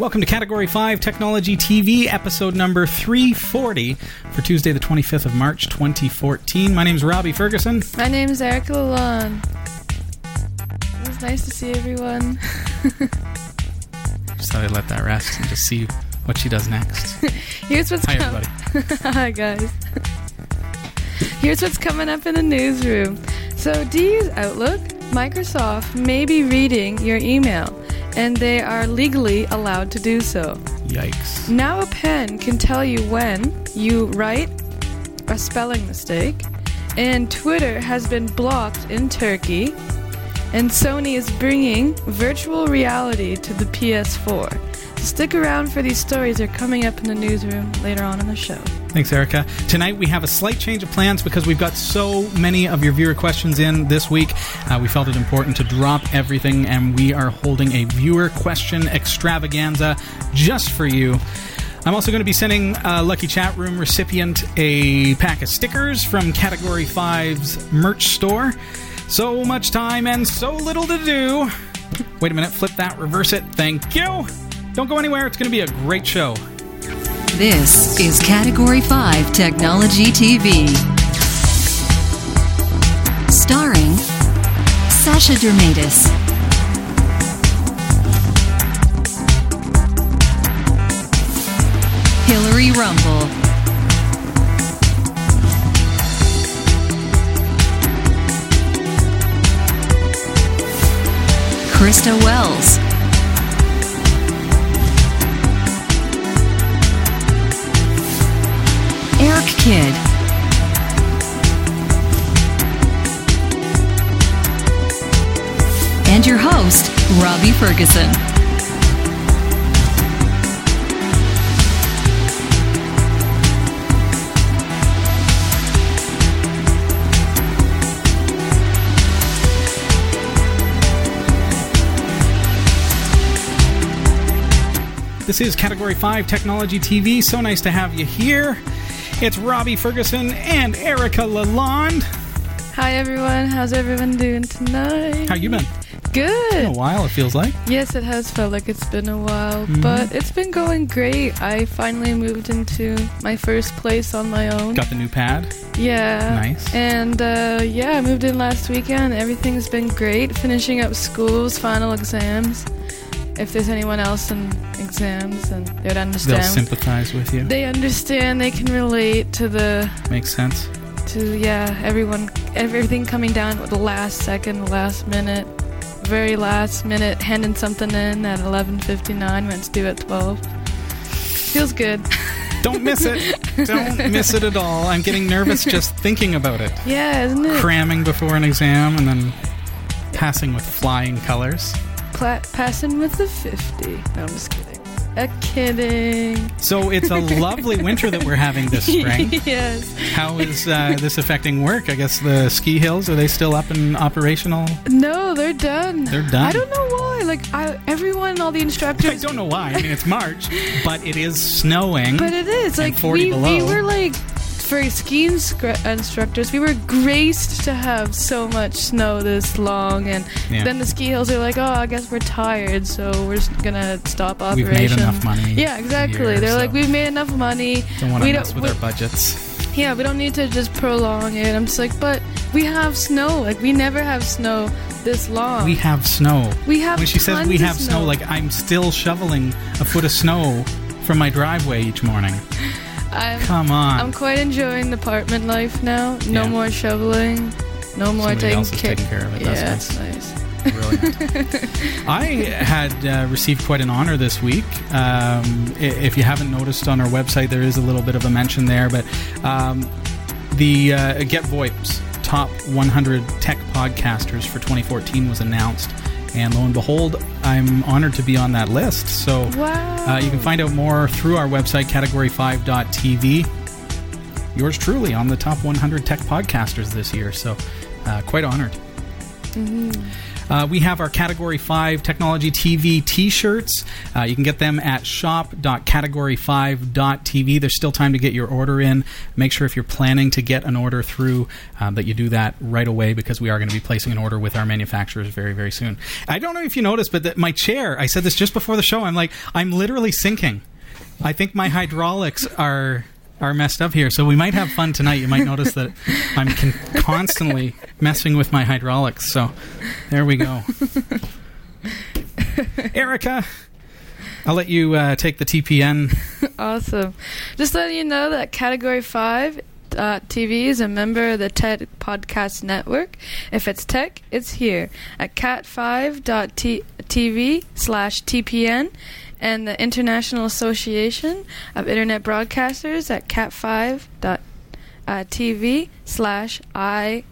Welcome to Category 5 Technology TV, episode number 340 for Tuesday, the 25th of March, 2014. My name is Robbie Ferguson. My name is Erika Lalonde. It was nice to see everyone. Just thought I'd let that rest and just see what she does next. Here's what's Hi, com- everybody. Hi, guys. Here's what's coming up in the newsroom. So, do you use Outlook? Microsoft may be reading your email, and they are legally allowed to do so. Yikes. Now, a pen can tell you when you write a spelling mistake, and Twitter has been blocked in Turkey, and Sony is bringing virtual reality to the PS4. Stick around for these stories. They're coming up in the newsroom later on in the show. Thanks, Erika. Tonight we have a slight change of plans because we've got so many of your viewer questions in this week. Uh, we felt it important to drop everything, and we are holding a viewer question extravaganza just for you. I'm also going to be sending a Lucky Chat Room recipient a pack of stickers from Category 5's merch store. So much time and so little to do. Wait a minute, flip that, reverse it. Thank you. Don't go anywhere, it's going to be a great show. This is Category 5 Technology TV. Starring Sasha Dermatis, Hillary Rumble, Krista Wells. Eric Kidd. And your host, Robbie Ferguson. This is Category 5 Technology TV. So nice to have you here. It's Robbie Ferguson and Erika Lalonde. Hi, everyone. How's everyone doing tonight? How you been? Good. It's been a while, it feels like. Yes, it has felt like it's been a while, Mhm. but it's been going great. I finally moved into my first place on my own. Got the new pad. Yeah. Nice. And uh, yeah, I moved in last weekend. Everything's been great. Finishing up school's final exams. If there's anyone else in exams, and they'd understand. They'll sympathize with you. they understand. They can relate to the Makes sense. to yeah everyone everything coming down at the last second, the last minute, very last minute, handing something in at 11:59 when it's due at 12. Feels good. Don't miss it. Don't miss it at all. I'm getting nervous just thinking about it. Yeah, isn't it? Cramming before an exam and then passing with flying colors. Pla- passing with the 50. No, I'm just kidding. A kidding. So it's a lovely winter that we're having this spring. yes. How is uh, this affecting work? I guess the ski hills are they still up and operational? No, they're done. They're done. I don't know why. Like, I, everyone, all the instructors. I don't know why. I mean, it's March, but it is snowing. But it is. Like, 40 we, below. we were like, for ski instructors, we were graced to have so much snow this long. And Yeah. then the ski hills are like, oh, I guess we're tired, so we're just going to stop operation. We've made enough money. Yeah, exactly. They're like, we've made enough money. don't want to mess with we- our budgets. Yeah, we don't need to just prolong it. I'm just like, but we have snow. Like, we never have snow this long. We have snow. We have When she says we have snow, like I'm still shoveling a foot of snow from my driveway each morning. I'm, Come on. I'm quite enjoying the apartment life now. No Yeah. more shoveling. No more Somebody taking else is care. taking care of it. Yeah, That's nice. Brilliant. I had uh, received quite an honor this week. Um, i- if you haven't noticed on our website, there is a little bit of a mention there, but um, the uh, Get VoIP's top 100 tech podcasters for 2014 was announced. And lo and behold, I'm honored to be on that list. So Wow. uh, you can find out more through our website, category5.tv. Yours truly on the top 100 tech podcasters this year. So uh, quite honored. Uh, we have our Category 5 Technology TV t shirts. Uh, you can get them at shop.category5.tv. There's still time to get your order in. Make sure if you're planning to get an order through um, that you do that right away because we are going to be placing an order with our manufacturers very, very soon. I don't know if you noticed, but my chair, I said this just before the show, I'm like, I'm literally sinking. I think my hydraulics are are messed up here, so we might have fun tonight. You might notice that I'm con- constantly messing with my hydraulics. So there we go. Erika, I'll let you uh, take the TPN. Awesome. Just letting you know that Category 5 uh, TV is a member of the Tech Podcast Network. If it's tech, it's here at cat5.tv slash TPN and the International Association of Internet Broadcasters at cat5.tv slash IAIB.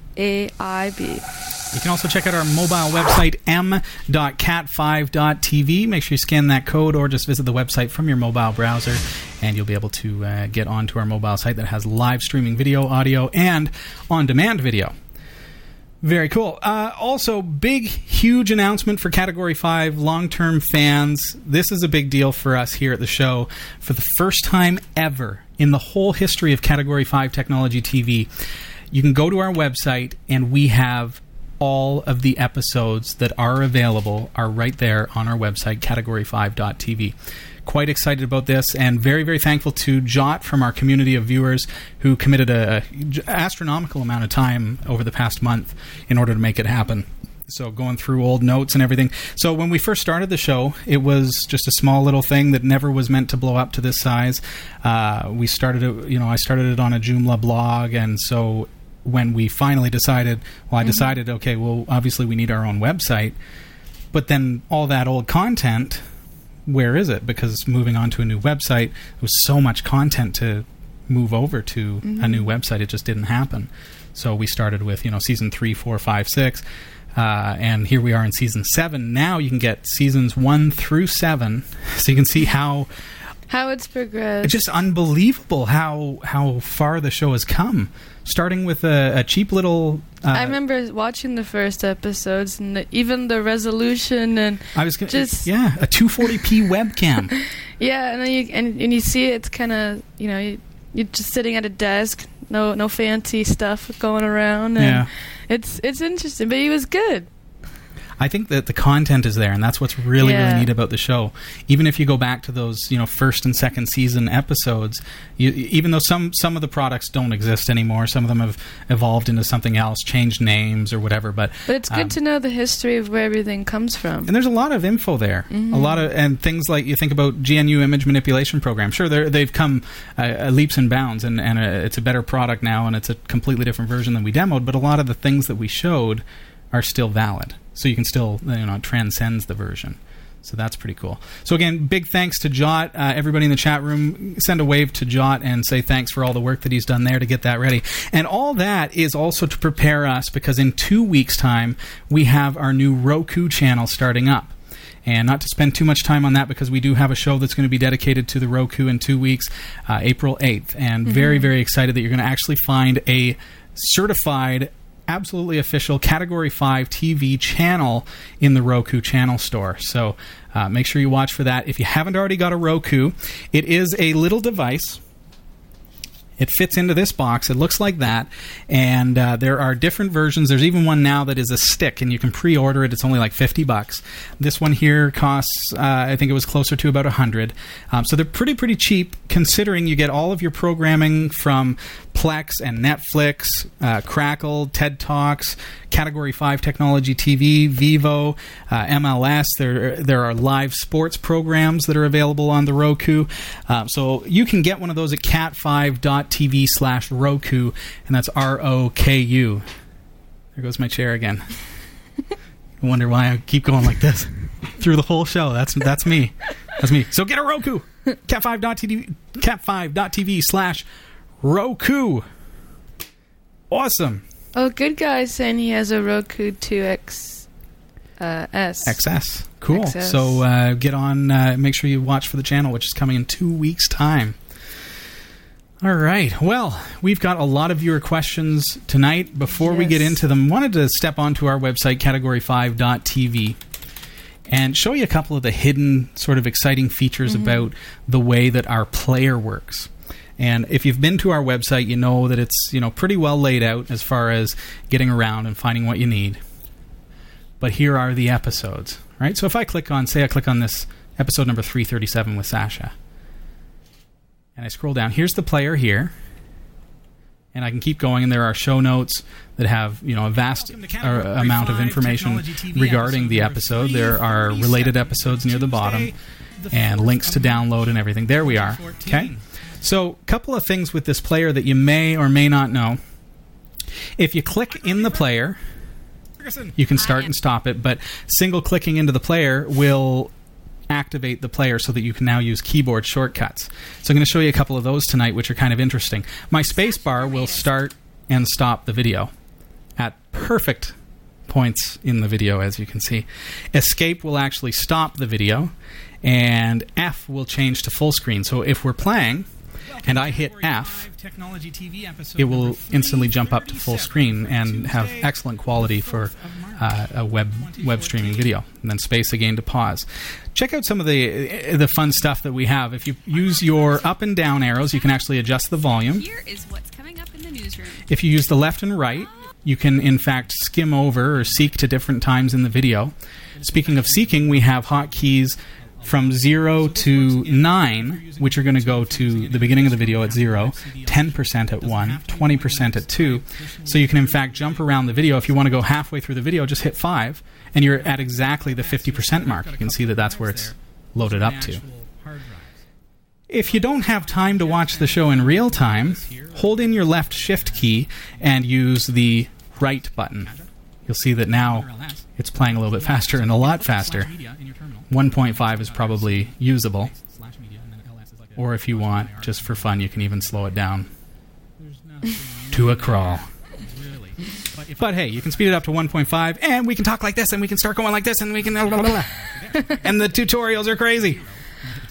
You can also check out our mobile website, m.cat5.tv. Make sure you scan that code or just visit the website from your mobile browser, and you'll be able to uh, get onto our mobile site that has live streaming video, audio, and on demand video. Very cool. Uh, also, big, huge announcement for Category 5 long term fans. This is a big deal for us here at the show. For the first time ever in the whole history of Category 5 Technology TV, you can go to our website and we have all of the episodes that are available are right there on our website, category5.tv. Quite excited about this, and very, very thankful to Jot from our community of viewers who committed a astronomical amount of time over the past month in order to make it happen. So going through old notes and everything. So when we first started the show, it was just a small little thing that never was meant to blow up to this size. Uh, we started it, you know, I started it on a Joomla blog, and so when we finally decided, well, I mm-hmm. decided, okay, well, obviously we need our own website, but then all that old content, where is it? Because moving on to a new website, there was so much content to move over to mm-hmm. a new website, it just didn't happen. So we started with, you know, season three, four, five, six. Uh, and here we are in season seven. Now you can get seasons one through seven, so you can see how how it's progressed. It's just unbelievable how how far the show has come starting with a, a cheap little. Uh, I remember watching the first episodes and the, even the resolution and I was gonna, just yeah a 240p webcam. Yeah, and then you and, and you see it, it's kind of you know you, you're just sitting at a desk, no no fancy stuff going around. And yeah, it's it's interesting, but he was good. I think that the content is there, and that's what's really yeah. really neat about the show. Even if you go back to those you know first and second season episodes, you, even though some some of the products don't exist anymore, some of them have evolved into something else, changed names or whatever. But but it's good um, to know the history of where everything comes from. And there's a lot of info there, mm-hmm. a lot of and things like you think about GNU image manipulation program. Sure, they've come uh, uh, leaps and bounds, and and uh, it's a better product now, and it's a completely different version than we demoed. But a lot of the things that we showed are still valid so you can still you know transcends the version. So that's pretty cool. So again, big thanks to Jot. Uh, everybody in the chat room, send a wave to Jot and say thanks for all the work that he's done there to get that ready. And all that is also to prepare us because in two weeks' time we have our new Roku channel starting up. And not to spend too much time on that because we do have a show that's going to be dedicated to the Roku in two weeks, uh, April 8th. And mm-hmm. very, very excited that you're going to actually find a certified absolutely official Category 5 TV channel in the Roku channel store. So uh, make sure you watch for that. If you haven't already got a Roku, it is a little device it fits into this box. It looks like that, and uh, there are different versions. There's even one now that is a stick, and you can pre-order it. It's only like fifty bucks. This one here costs, uh, I think it was closer to about a hundred. Um, so they're pretty pretty cheap, considering you get all of your programming from Plex and Netflix, uh, Crackle, TED Talks, Category Five Technology TV, Vevo, uh, MLS. There there are live sports programs that are available on the Roku. Um, so you can get one of those at cat5.tv slash Roku, and that's R O K U. There goes my chair again. I wonder why I keep going like this through the whole show. That's that's me. That's me. So get a Roku. Cat5.tv cat5.tv slash. Awesome. Oh, good guy saying he has a Roku 2X uh, S. XS. Cool. XS. So uh, get on, uh, make sure you watch for the channel, which is coming in two weeks' time. All right. Well, we've got a lot of viewer questions tonight. Before we get into them, wanted to step onto our website, category5.tv, and show you a couple of the hidden, sort of exciting features about the way that our player works. And if you've been to our website, you know that it's you know pretty well laid out as far as getting around and finding what you need. But here are the episodes, right? So if I click on, say, I click on this episode number three thirty-seven with Sasha and I scroll down. Here's the player here, and I can keep going. And there are show notes that have you know a vast uh, amount of information regarding the episode. There are related episodes near the bottom, and links to download and everything. There we are. Okay. So, a couple of things with this player that you may or may not know. If you click in the player, you can start and stop it, but single clicking into the player will activate the player so that you can now use keyboard shortcuts. So I'm going to show you a couple of those tonight, which are kind of interesting. My space bar will start and stop the video at perfect points in the video, as you can see. Escape will actually stop the video, and F will change to full screen. So if we're playing, Welcome and I hit F, five Technology TV episode it will instantly jump up to full screen and have excellent quality for the 4th of March. uh, a web web streaming video, and then space again to pause. Check out some of the the fun stuff that we have. If you use your up and down arrows, you can actually adjust the volume. Here is what's coming up in the newsroom. If you use the left and right, you can in fact skim over or seek to different times in the video. Speaking of seeking, we have hotkeys from 0 to 9, which are going to go to the beginning of the video at 0, 10% at 1, 20% at 2. So you can, in fact, jump around the video. If you want to go halfway through the video, just hit 5, and you're at exactly the 50% mark. You can see that that's where it's loaded up to. If you don't have time to watch the show in real time, hold in your left shift key and use the right button. You'll see that now it's playing a little bit faster and a lot faster. Slash media in your terminal. 1.5 is probably usable, or if you want, just for fun, you can even slow it down to a crawl. But hey, you can speed it up to 1.5, and we can talk like this, and we can start going like this, and we can. and the tutorials are crazy,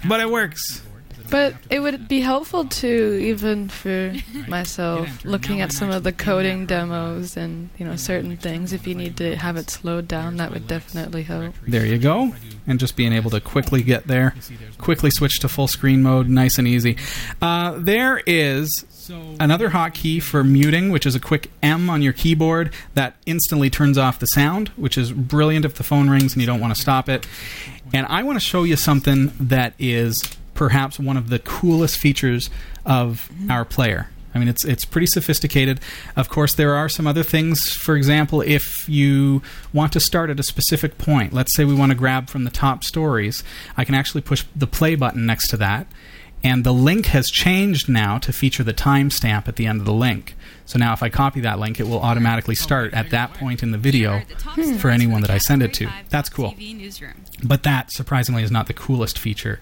but it works. But it would be helpful too, even for myself, looking at some of the coding demos and you know certain things. If you need to have it slowed down, that would definitely help. There you go. And just being able to quickly get there, quickly switch to full screen mode, nice and easy. Uh, there is so another hotkey for muting, which is a quick M on your keyboard that instantly turns off the sound, which is brilliant if the phone rings and you don't want to stop it. And I want to show you something that is perhaps one of the coolest features of our player. I mean, it's it's pretty sophisticated. Of course, there are some other things. For example, if you want to start at a specific point, let's say we want to grab from the top stories, I can actually push the play button next to that, and the link has changed now to feature the timestamp at the end of the link. So now, if I copy that link, it will automatically start at that point in the video hmm. for anyone that I send it to. That's cool. But that, surprisingly, is not the coolest feature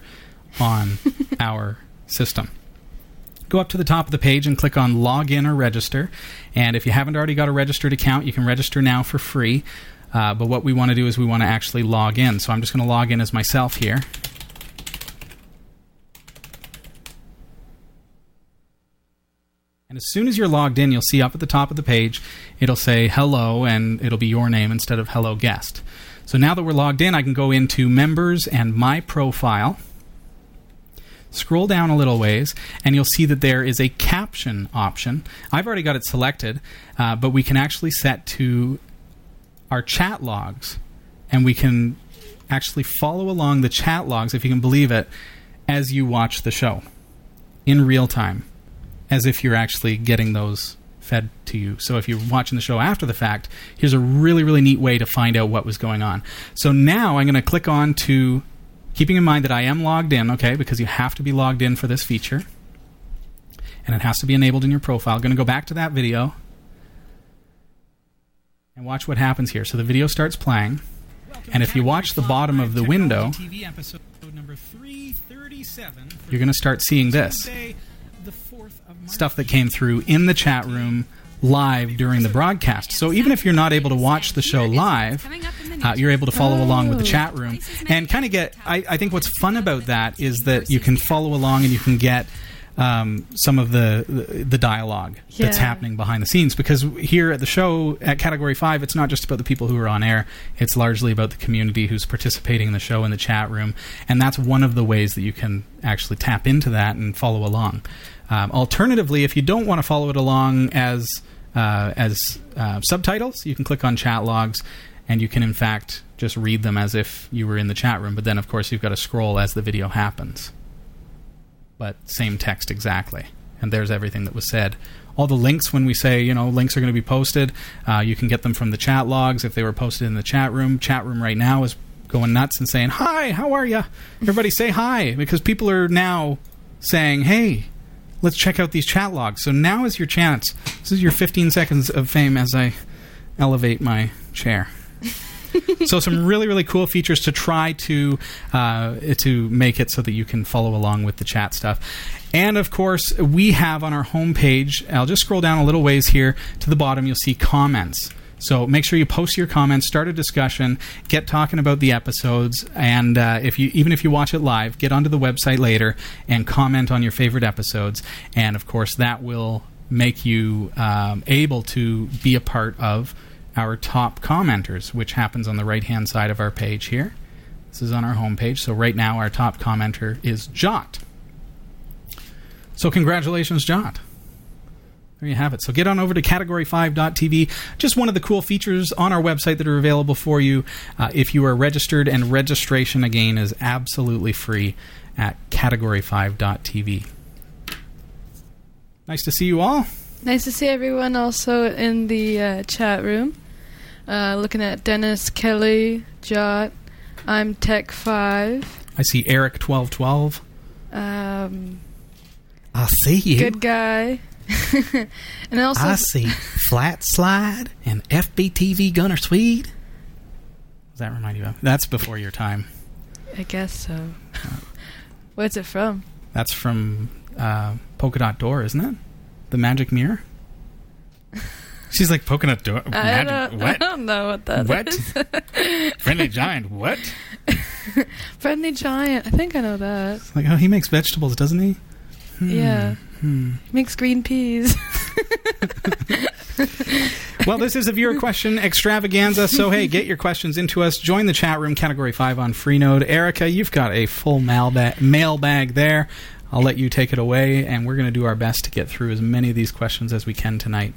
on our system. Go up to the top of the page and click on Login or Register. And if you haven't already got a registered account, you can register now for free. Uh, but what we want to do is we want to actually log in. So I'm just going to log in as myself here. And as soon as you're logged in, you'll see up at the top of the page, it'll say hello, and it'll be your name instead of hello guest. So now that we're logged in, I can go into members and my profile, scroll down a little ways, and you'll see that there is a caption option. I've already got it selected, uh, but we can actually set to our chat logs, and we can actually follow along the chat logs, if you can believe it, as you watch the show in real time as if you're actually getting those fed to you. So if you're watching the show after the fact, here's a really, really neat way to find out what was going on. So now I'm going to click on to, keeping in mind that I am logged in, okay, because you have to be logged in for this feature. And it has to be enabled in your profile. going to go back to that video and watch what happens here. So the video starts playing. And if you watch the bottom of the window, TV episode number 337 you're going to start seeing this. Tuesday, the 4th of March. stuff that came through in the chat room live during the broadcast. So even if you're not able to watch the show live, uh, you're able to follow along with the chat room and kind of get. I, I think what's fun about that is that you can follow along and you can get um, some of the the, dialogue that's happening behind the scenes. Because here at the show at Category Five, it's not just about the people who are on air; it's largely about the community who's participating in the show in the chat room, and that's one of the ways that you can actually tap into that and follow along. Um, alternatively, if you don't want to follow it along as uh, as uh, subtitles, you can click on chat logs, and you can in fact just read them as if you were in the chat room. But then, of course, you've got to scroll as the video happens. But same text exactly, and there's everything that was said. All the links, when we say you know links are going to be posted, uh, you can get them from the chat logs if they were posted in the chat room. Chat room right now is going nuts and saying hi, how are you? Everybody say hi because people are now saying hey let's check out these chat logs. So now is your chance. This is your 15 seconds of fame as I elevate my chair. so some really really cool features to try to uh, to make it so that you can follow along with the chat stuff. And of course, we have on our homepage. I'll just scroll down a little ways here to the bottom. You'll see comments. So make sure you post your comments, start a discussion, get talking about the episodes, and uh, if you even if you watch it live, get onto the website later and comment on your favorite episodes. And of course, that will make you um, able to be a part of our top commenters, which happens on the right hand side of our page here. This is on our homepage. So right now, our top commenter is Jot. So congratulations, Jot. There you have it. So get on over to category5.tv. Just one of the cool features on our website that are available for you uh, if you are registered, and registration again is absolutely free at category5.tv. Nice to see you all. Nice to see everyone also in the uh, chat room. Uh, looking at Dennis Kelly, Jot. I'm Tech Five. I see Eric1212. Um, I see you. good guy. and also, I see Flat Slide and FBTV Gunner Swede. Does that remind you of? That's before your time. I guess so. What's it from? That's from uh, Polka Dot Door, isn't it? The Magic Mirror. She's like Polka Dot Door. I Magic, don't, I what? don't know what that What? is. Friendly Giant. What? Friendly Giant. I think I know that. It's like, oh, he makes vegetables, doesn't he? Hmm, Yeah. hmm. Makes green peas. Well, this is a viewer question extravaganza. So, hey, get your questions into us. Join the chat room, category five on Freenode. Erika, you've got a full mailbag, mailbag there. I'll let you take it away, and we're going to do our best to get through as many of these questions as we can tonight.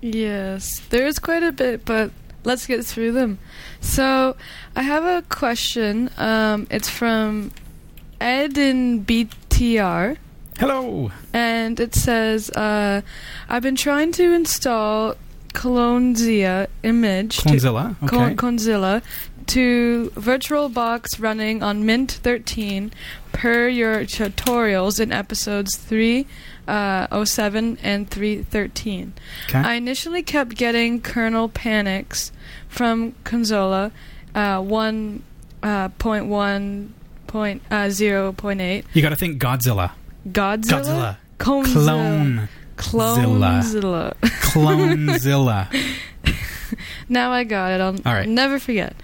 Yes, there is quite a bit, but let's get through them. So, I have a question. Um, it's from Ed in BTR, Hello. and it says, uh, "I've been trying to install Clonezilla image, to, Clonezilla. Okay. Clon- Clonezilla, to VirtualBox running on Mint 13 per your tutorials in episodes 3, uh, 07 and 313." okay. I initially kept getting kernel panics from Consola uh, 1 uh, point uh, zero point eight. you got to think Godzilla. Godzilla? Godzilla. Clone. Clonezilla. Clonezilla. now I got it. I'll All right. never forget.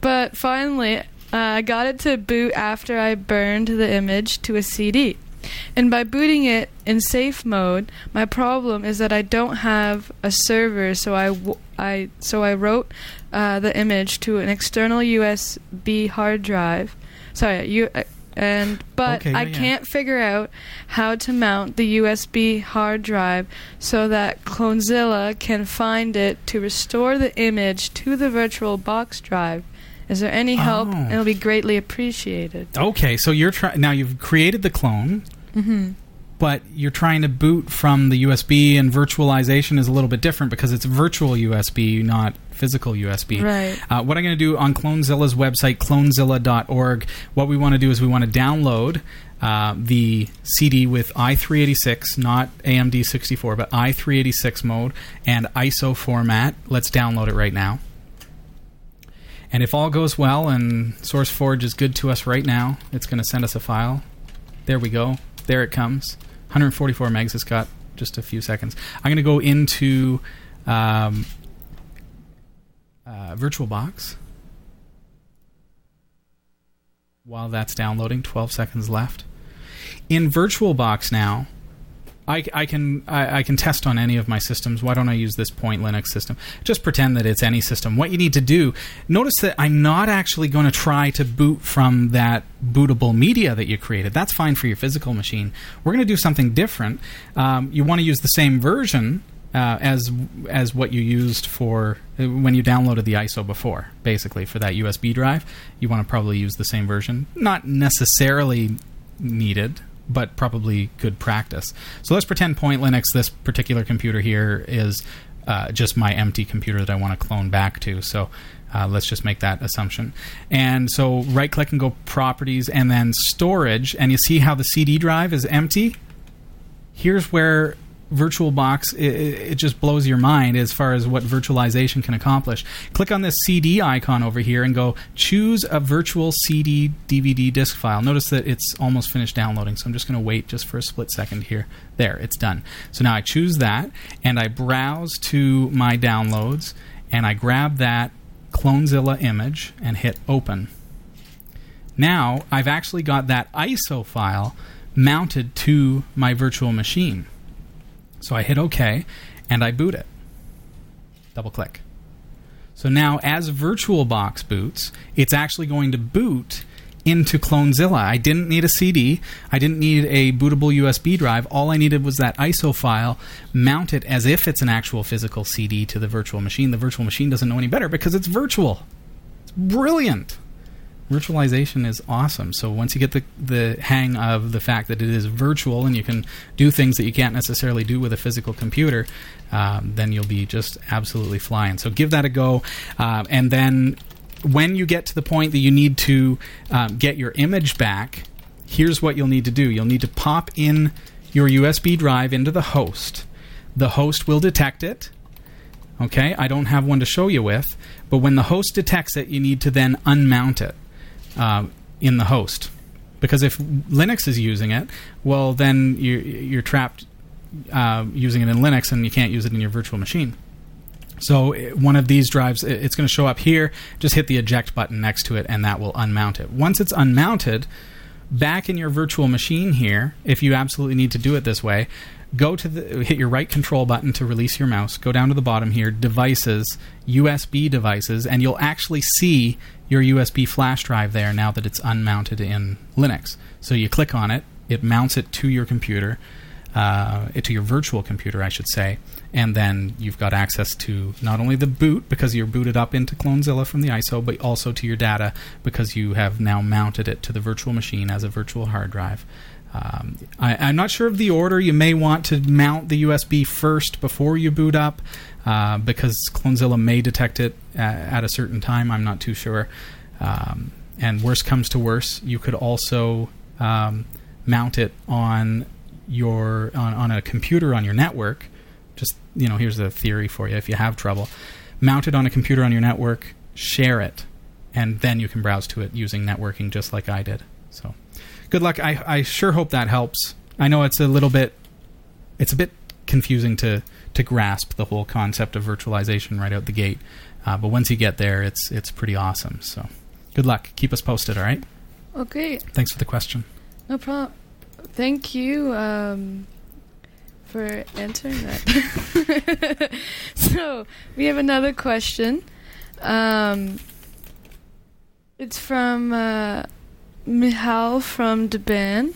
But finally, uh, I got it to boot after I burned the image to a CD. And by booting it in safe mode, my problem is that I don't have a server, so I, w- I so I wrote uh, the image to an external USB hard drive. Sorry, you uh, and but Okay, I yeah, can't figure out how to mount the USB hard drive so that Clonezilla can find it to restore the image to the virtual box drive. Is there any help? Oh. It'll be greatly appreciated. Okay, so you're trying now. You've created the clone, hmm but you're trying to boot from the USB, and virtualization is a little bit different because it's virtual USB, not physical USB. Right. Uh, what I'm going to do on Clonezilla's website, clonezilla.org, what we want to do is we want to download uh, the CD with i386, not AMD 64, but i386 mode and ISO format. Let's download it right now. And if all goes well and SourceForge is good to us right now, it's going to send us a file. There we go. There it comes. 144 megs. It's got just a few seconds. I'm going to go into um, uh, VirtualBox. While that's downloading, 12 seconds left. In VirtualBox now, I, I can I, I can test on any of my systems. Why don't I use this Point Linux system? Just pretend that it's any system. What you need to do, notice that I'm not actually going to try to boot from that bootable media that you created. That's fine for your physical machine. We're going to do something different. Um, you want to use the same version uh, as as what you used for uh, when you downloaded the ISO before. Basically, for that USB drive, you want to probably use the same version. Not necessarily needed, but probably good practice. So let's pretend Point Linux. This particular computer here is uh, just my empty computer that I want to clone back to. So. Uh, let's just make that assumption. And so right click and go properties and then storage. And you see how the CD drive is empty? Here's where VirtualBox, it, it, just blows your mind as far as what virtualization can accomplish. Click on this CD icon over here and go choose a virtual CD DVD disk file. Notice that it's almost finished downloading, so I'm just going to wait just for a split second here. There, it's done. So now I choose that and I browse to my downloads and I grab that Clonezilla image and hit open. Now I've actually got that ISO file mounted to my virtual machine. So I hit OK and I boot it. Double click. So now, as VirtualBox boots, it's actually going to boot into Clonezilla. I didn't need a CD. I didn't need a bootable USB drive. All I needed was that ISO file mount it as if it's an actual physical CD to the virtual machine. The virtual machine doesn't know any better because it's virtual. It's brilliant virtualization is awesome. So once you get the the hang of the fact that it is virtual and you can do things that you can't necessarily do with a physical computer, um, then you'll be just absolutely flying. So give that a go, uh, and then when you get to the point that you need to um, get your image back, here's what you'll need to do. You'll need to pop in your USB drive into the host. The host will detect it. Okay, I don't have one to show you with, but when the host detects it, you need to then unmount it uh, in the host. Because if Linux is using it, well, then you're, you're trapped uh, using it in Linux and you can't use it in your virtual machine. So uh, one of these drives, it's going to show up here. Just hit the eject button next to it, and that will unmount it. Once it's unmounted, back in your virtual machine here, if you absolutely need to do it this way, go to the hit your right control button to release your mouse. Go down to the bottom here, devices, USB devices, and you'll actually see your USB flash drive there now that it's unmounted in Linux. So you click on it, it mounts it to your computer, uh, to your virtual computer, I should say, and then you've got access to not only the boot because you're booted up into Clonezilla from the ISO, but also to your data because you have now mounted it to the virtual machine as a virtual hard drive. Um, I, am not sure of the order. You may want to mount the USB first before you boot up uh, because Clonezilla may detect it at, at, a certain time. I'm not too sure. Um, and worst comes to worst, you could also um, mount it on your on, on a computer on your network. Just you know, here's a theory for you. If you have trouble, mount it on a computer on your network, share it, and then you can browse to it using networking, just like I did. So good luck. I, I sure hope that helps. I know it's a little bit, it's a bit confusing to to grasp the whole concept of virtualization right out the gate, uh, but once you get there, it's it's pretty awesome. So, good luck. Keep us posted. All right. Okay. Thanks for the question. No problem. Thank you um, for answering that. so we have another question. Um, it's from. Uh, Mihal from Deban.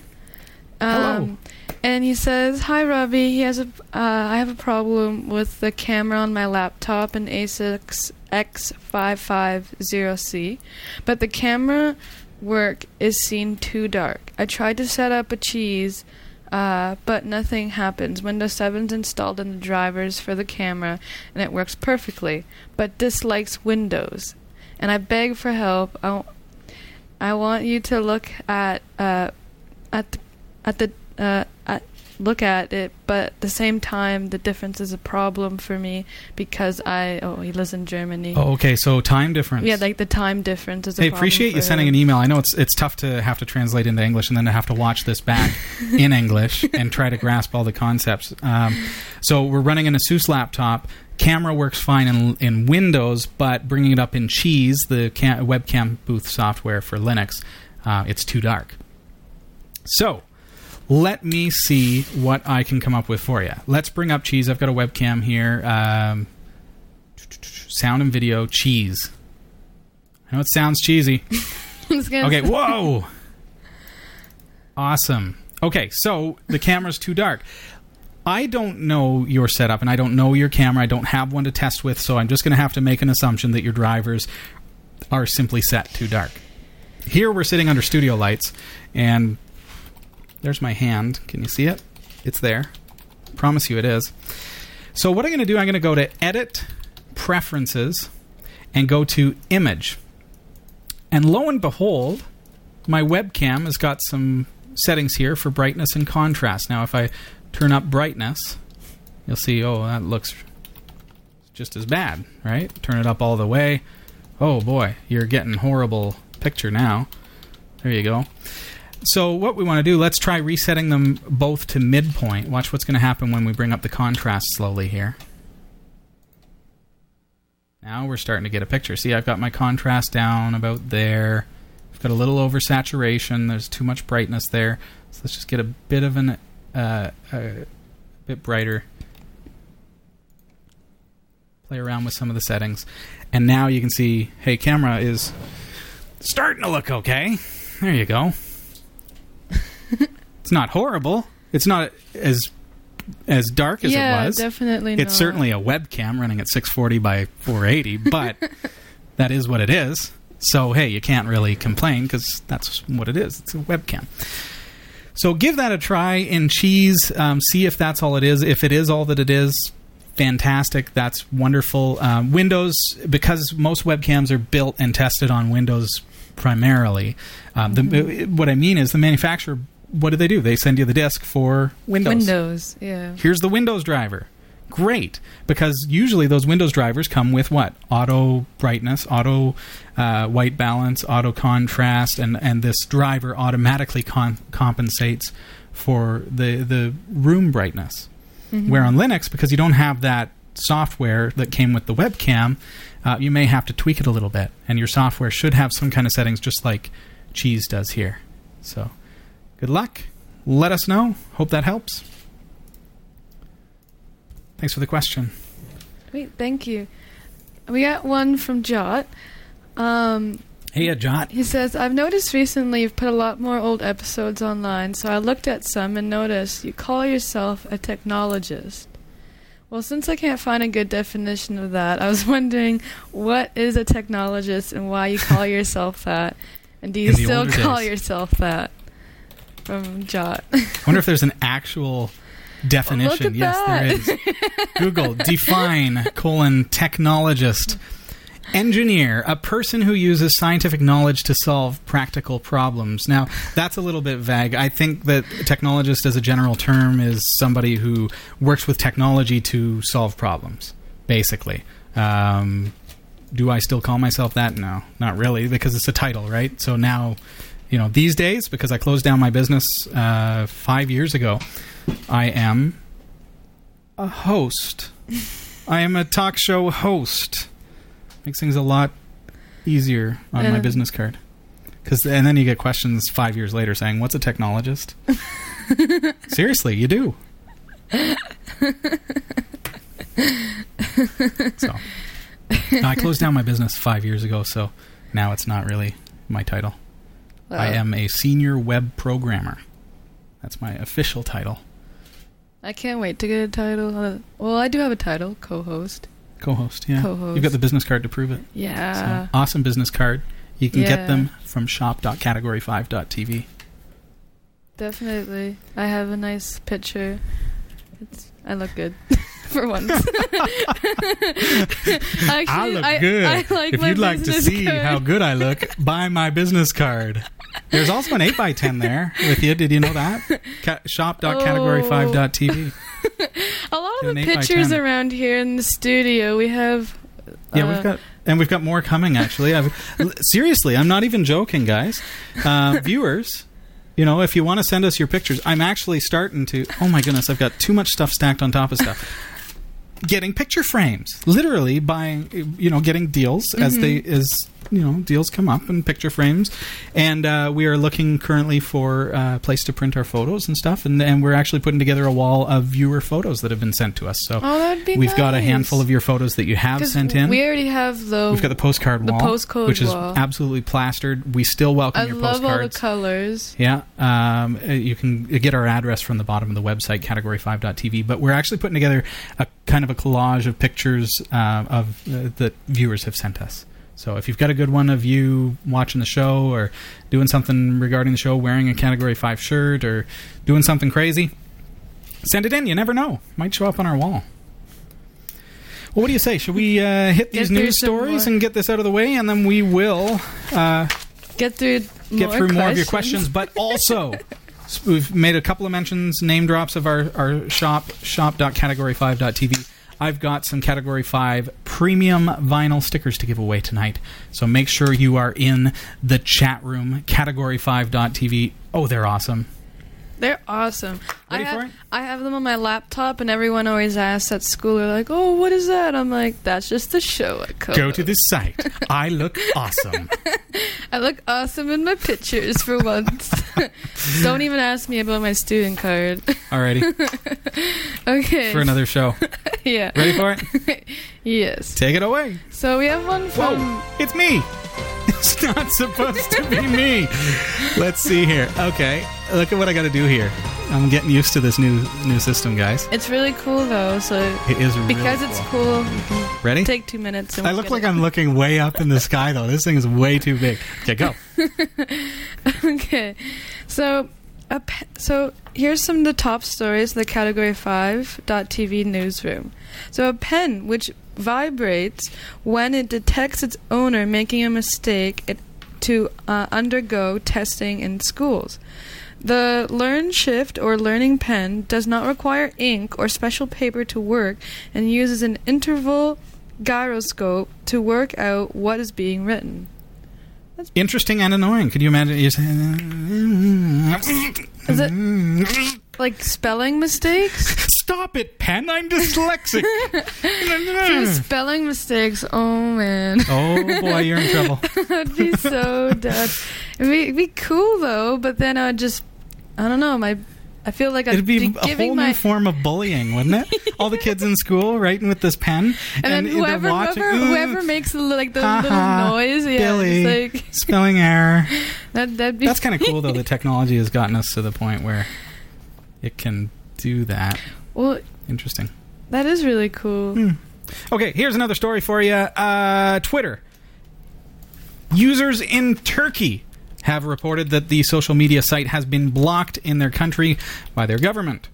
Um, Hello. And he says, "Hi, Robbie. He has a. Uh, I have a problem with the camera on my laptop, an Asus X550C, but the camera work is seen too dark. I tried to set up a cheese." Uh, but nothing happens. Windows 7's installed in the drivers for the camera, and it works perfectly, but dislikes Windows. And I beg for help. I, I want you to look at uh, at the, at the uh, at look at it, but at the same time, the difference is a problem for me because I oh he lives in Germany. Oh, okay. So time difference. Yeah, like the time difference is. Hey, appreciate you sending him. an email. I know it's it's tough to have to translate into English and then to have to watch this back in English and try to grasp all the concepts. Um, so we're running an ASUS laptop camera works fine in, in Windows, but bringing it up in Cheese, the cam- webcam booth software for Linux, uh, it's too dark. So, let me see what I can come up with for you. Let's bring up cheese. I've got a webcam here. Um, sound and video, cheese. I know it sounds cheesy. I was gonna Okay, whoa. Awesome. Okay, so the camera's too dark. I don't know your setup and I don't know your camera. I don't have one to test with, so I'm just going to have to make an assumption that your drivers are simply set too dark. Here we're sitting under studio lights and there's my hand. Can you see it? It's there. Promise you it is. So what I'm going to do, I'm going to go to Edit, Preferences, and go to Image. And lo and behold, my webcam has got some settings here for brightness and contrast. Now, if I turn up brightness, you'll see, oh, that looks just as bad, right? Turn it up all the way. Oh boy, you're getting horrible picture now. There you go. So what we want to do, let's try resetting them both to midpoint. Watch what's going to happen when we bring up the contrast slowly here. Now we're starting to get a picture. See, I've got my contrast down about there. I've got a little oversaturation. There's too much brightness there. So let's just get a bit of an uh, a bit brighter. Play around with some of the settings, and now you can see, hey, camera is starting to look okay. There you go. it's not horrible. It's not as as dark as yeah, it was. definitely. It's not. certainly a webcam running at 640 by 480, but that is what it is. So, hey, you can't really complain because that's what it is. It's a webcam. So, give that a try in Cheese. Um, see if that's all it is. If it is all that it is, fantastic. That's wonderful. Um, Windows, because most webcams are built and tested on Windows primarily. Um, the, what I mean is the manufacturer. What do they do? They send you the disk for Windows Windows. Yeah. here's the Windows driver. Great, because usually those Windows drivers come with what? Auto brightness, auto uh, white balance, auto contrast, and, and this driver automatically con- compensates for the, the room brightness. Where on Linux, because you don't have that software that came with the webcam, uh, you may have to tweak it a little bit, and your software should have some kind of settings just like Cheese does here. So, good luck. Let us know. Hope that helps. Thanks for the question. Wait, thank you. We got one from Jot. Um, Hey, Jot. he says, I've noticed recently you've put a lot more old episodes online, so I looked at some and noticed you call yourself a technologist. Well, since I can't find a good definition of that, I was wondering what is a technologist and why you call yourself that? And do you still call days. yourself that? From Jot. I wonder if there's an actual definition. yes, that. there is. Google define colon technologist. Engineer, a person who uses scientific knowledge to solve practical problems. Now, that's a little bit vague. I think that technologist, as a general term, is somebody who works with technology to solve problems, basically. Um, do I still call myself that? No, not really, because it's a title, right? So now, you know, these days, because I closed down my business uh, five years ago, I am a host. I am a talk show host. Makes things a lot easier on my Uh. business card. Cause, and then you get questions five years later saying, "What's a technologist?" Seriously, you do. so, no, I closed down my business five years ago, so now it's not really my title. I am a senior web programmer. That's my official title. I can't wait to get a title. Uh, Well, I do have a title, co-host. Co-host, yeah. Co-host. You've got the business card to prove it. Yeah. so, awesome business card. You can Yeah. get them from shop.category5.tv. Definitely. I have a nice picture. It's, I look good for once. Actually, I look I, good. I like if you'd like to see card. how good I look, buy my business card. There's also an 8x10 there with you. Did you know that? Ca- shop.category5.tv. a lot Get of the pictures around here in the studio, we have. Yeah, uh, we've got and we've got more coming. Actually, I've, seriously, I'm not even joking, guys. Uh, viewers, you know, if you want to send us your pictures, I'm actually starting to. Oh my goodness, I've got too much stuff stacked on top of stuff. Getting picture frames, literally buying, you know, getting deals as they as you know deals come up and picture frames, and uh, we are looking currently for a place to print our photos and stuff, and, and we're actually putting together a wall of viewer photos that have been sent to us. So Oh, we've got a handful of your photos that you have sent in. We already have the. We've got the postcard the wall, postcode which is wall. absolutely plastered. We still welcome I your love all the colors. Yeah, um, uh, you can get our address from the bottom of the website, category5.tv. But we're actually putting together a kind of a collage of pictures uh, of uh, that viewers have sent us. So if you've got a good one of you watching the show or doing something regarding the show, wearing a Category 5 shirt or doing something crazy, send it in. You never know. Might show up on our wall. Well, what do you say? Should we uh, hit these through news stories and get this out of the way, and then we will uh, Get through. get more through more of your questions. questions, but also we've made a couple of mentions, name drops of our, our shop, shop.category5.tv. I've got some Category 5 premium vinyl stickers to give away tonight. So make sure you are in the chat room, category5.tv. Oh, they're awesome. They're awesome. Ready I for have, it? I have them on my laptop, and everyone always asks at school, they're like, "Oh, what is that?" I'm like, "That's just the show. Go to this site. I look awesome. I look awesome in my pictures for once. Don't even ask me about my student card. Alrighty, okay. for another show. yeah. Ready for it? Yes. Take it away. So we have one from. Whoa, it's me. It's not supposed to be me. Let's see here. Okay, look at what I got to do here. I'm getting used to this new new system, guys. It's really cool though. So It is really because it's cool, Ready? take two minutes. And I look like it. I'm looking way up in the sky, though. This thing is way too big. Okay, go. okay. So, so here's some of the top stories in the Category 5.tv newsroom. So, a pen which vibrates when it detects its owner making a mistake it, to uh, undergo testing in schools. The Lernstift or Learning Pen does not require ink or special paper to work and uses an interval gyroscope to work out what is being written. Interesting and annoying. Could you imagine? You Is it like spelling mistakes? Stop it, pen. I'm dyslexic. Spelling mistakes, oh man, oh boy, you're in trouble. that'd be so dumb. It'd be, it'd be cool though, but then I would just, I don't know, my, I feel like I'd It'd be a whole my, new form of bullying, wouldn't it? All the kids in school writing with this pen, and then whoever, watching, whoever, whoever makes the, like the Ha little ha, noise, yeah, Billy, it's like spelling error. that. That'd be That's kind of cool, though. The technology has gotten us to the point where it can do that. Well, Interesting. that is really cool. Hmm. Okay, here's another story for you. Uh, Twitter. Users in Turkey have reported that the social media site has been blocked in their country by their government.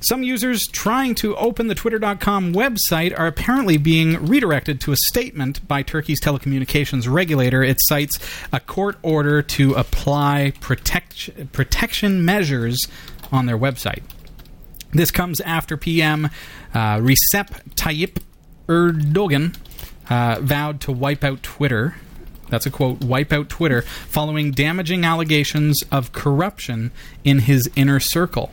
Some users trying to open the Twitter.com website are apparently being redirected to a statement by Turkey's telecommunications regulator. It cites a court order to apply protect- protection measures on their website. This comes after PM uh, Recep Tayyip Erdogan uh, vowed to wipe out Twitter. That's a quote, wipe out Twitter, following damaging allegations of corruption in his inner circle.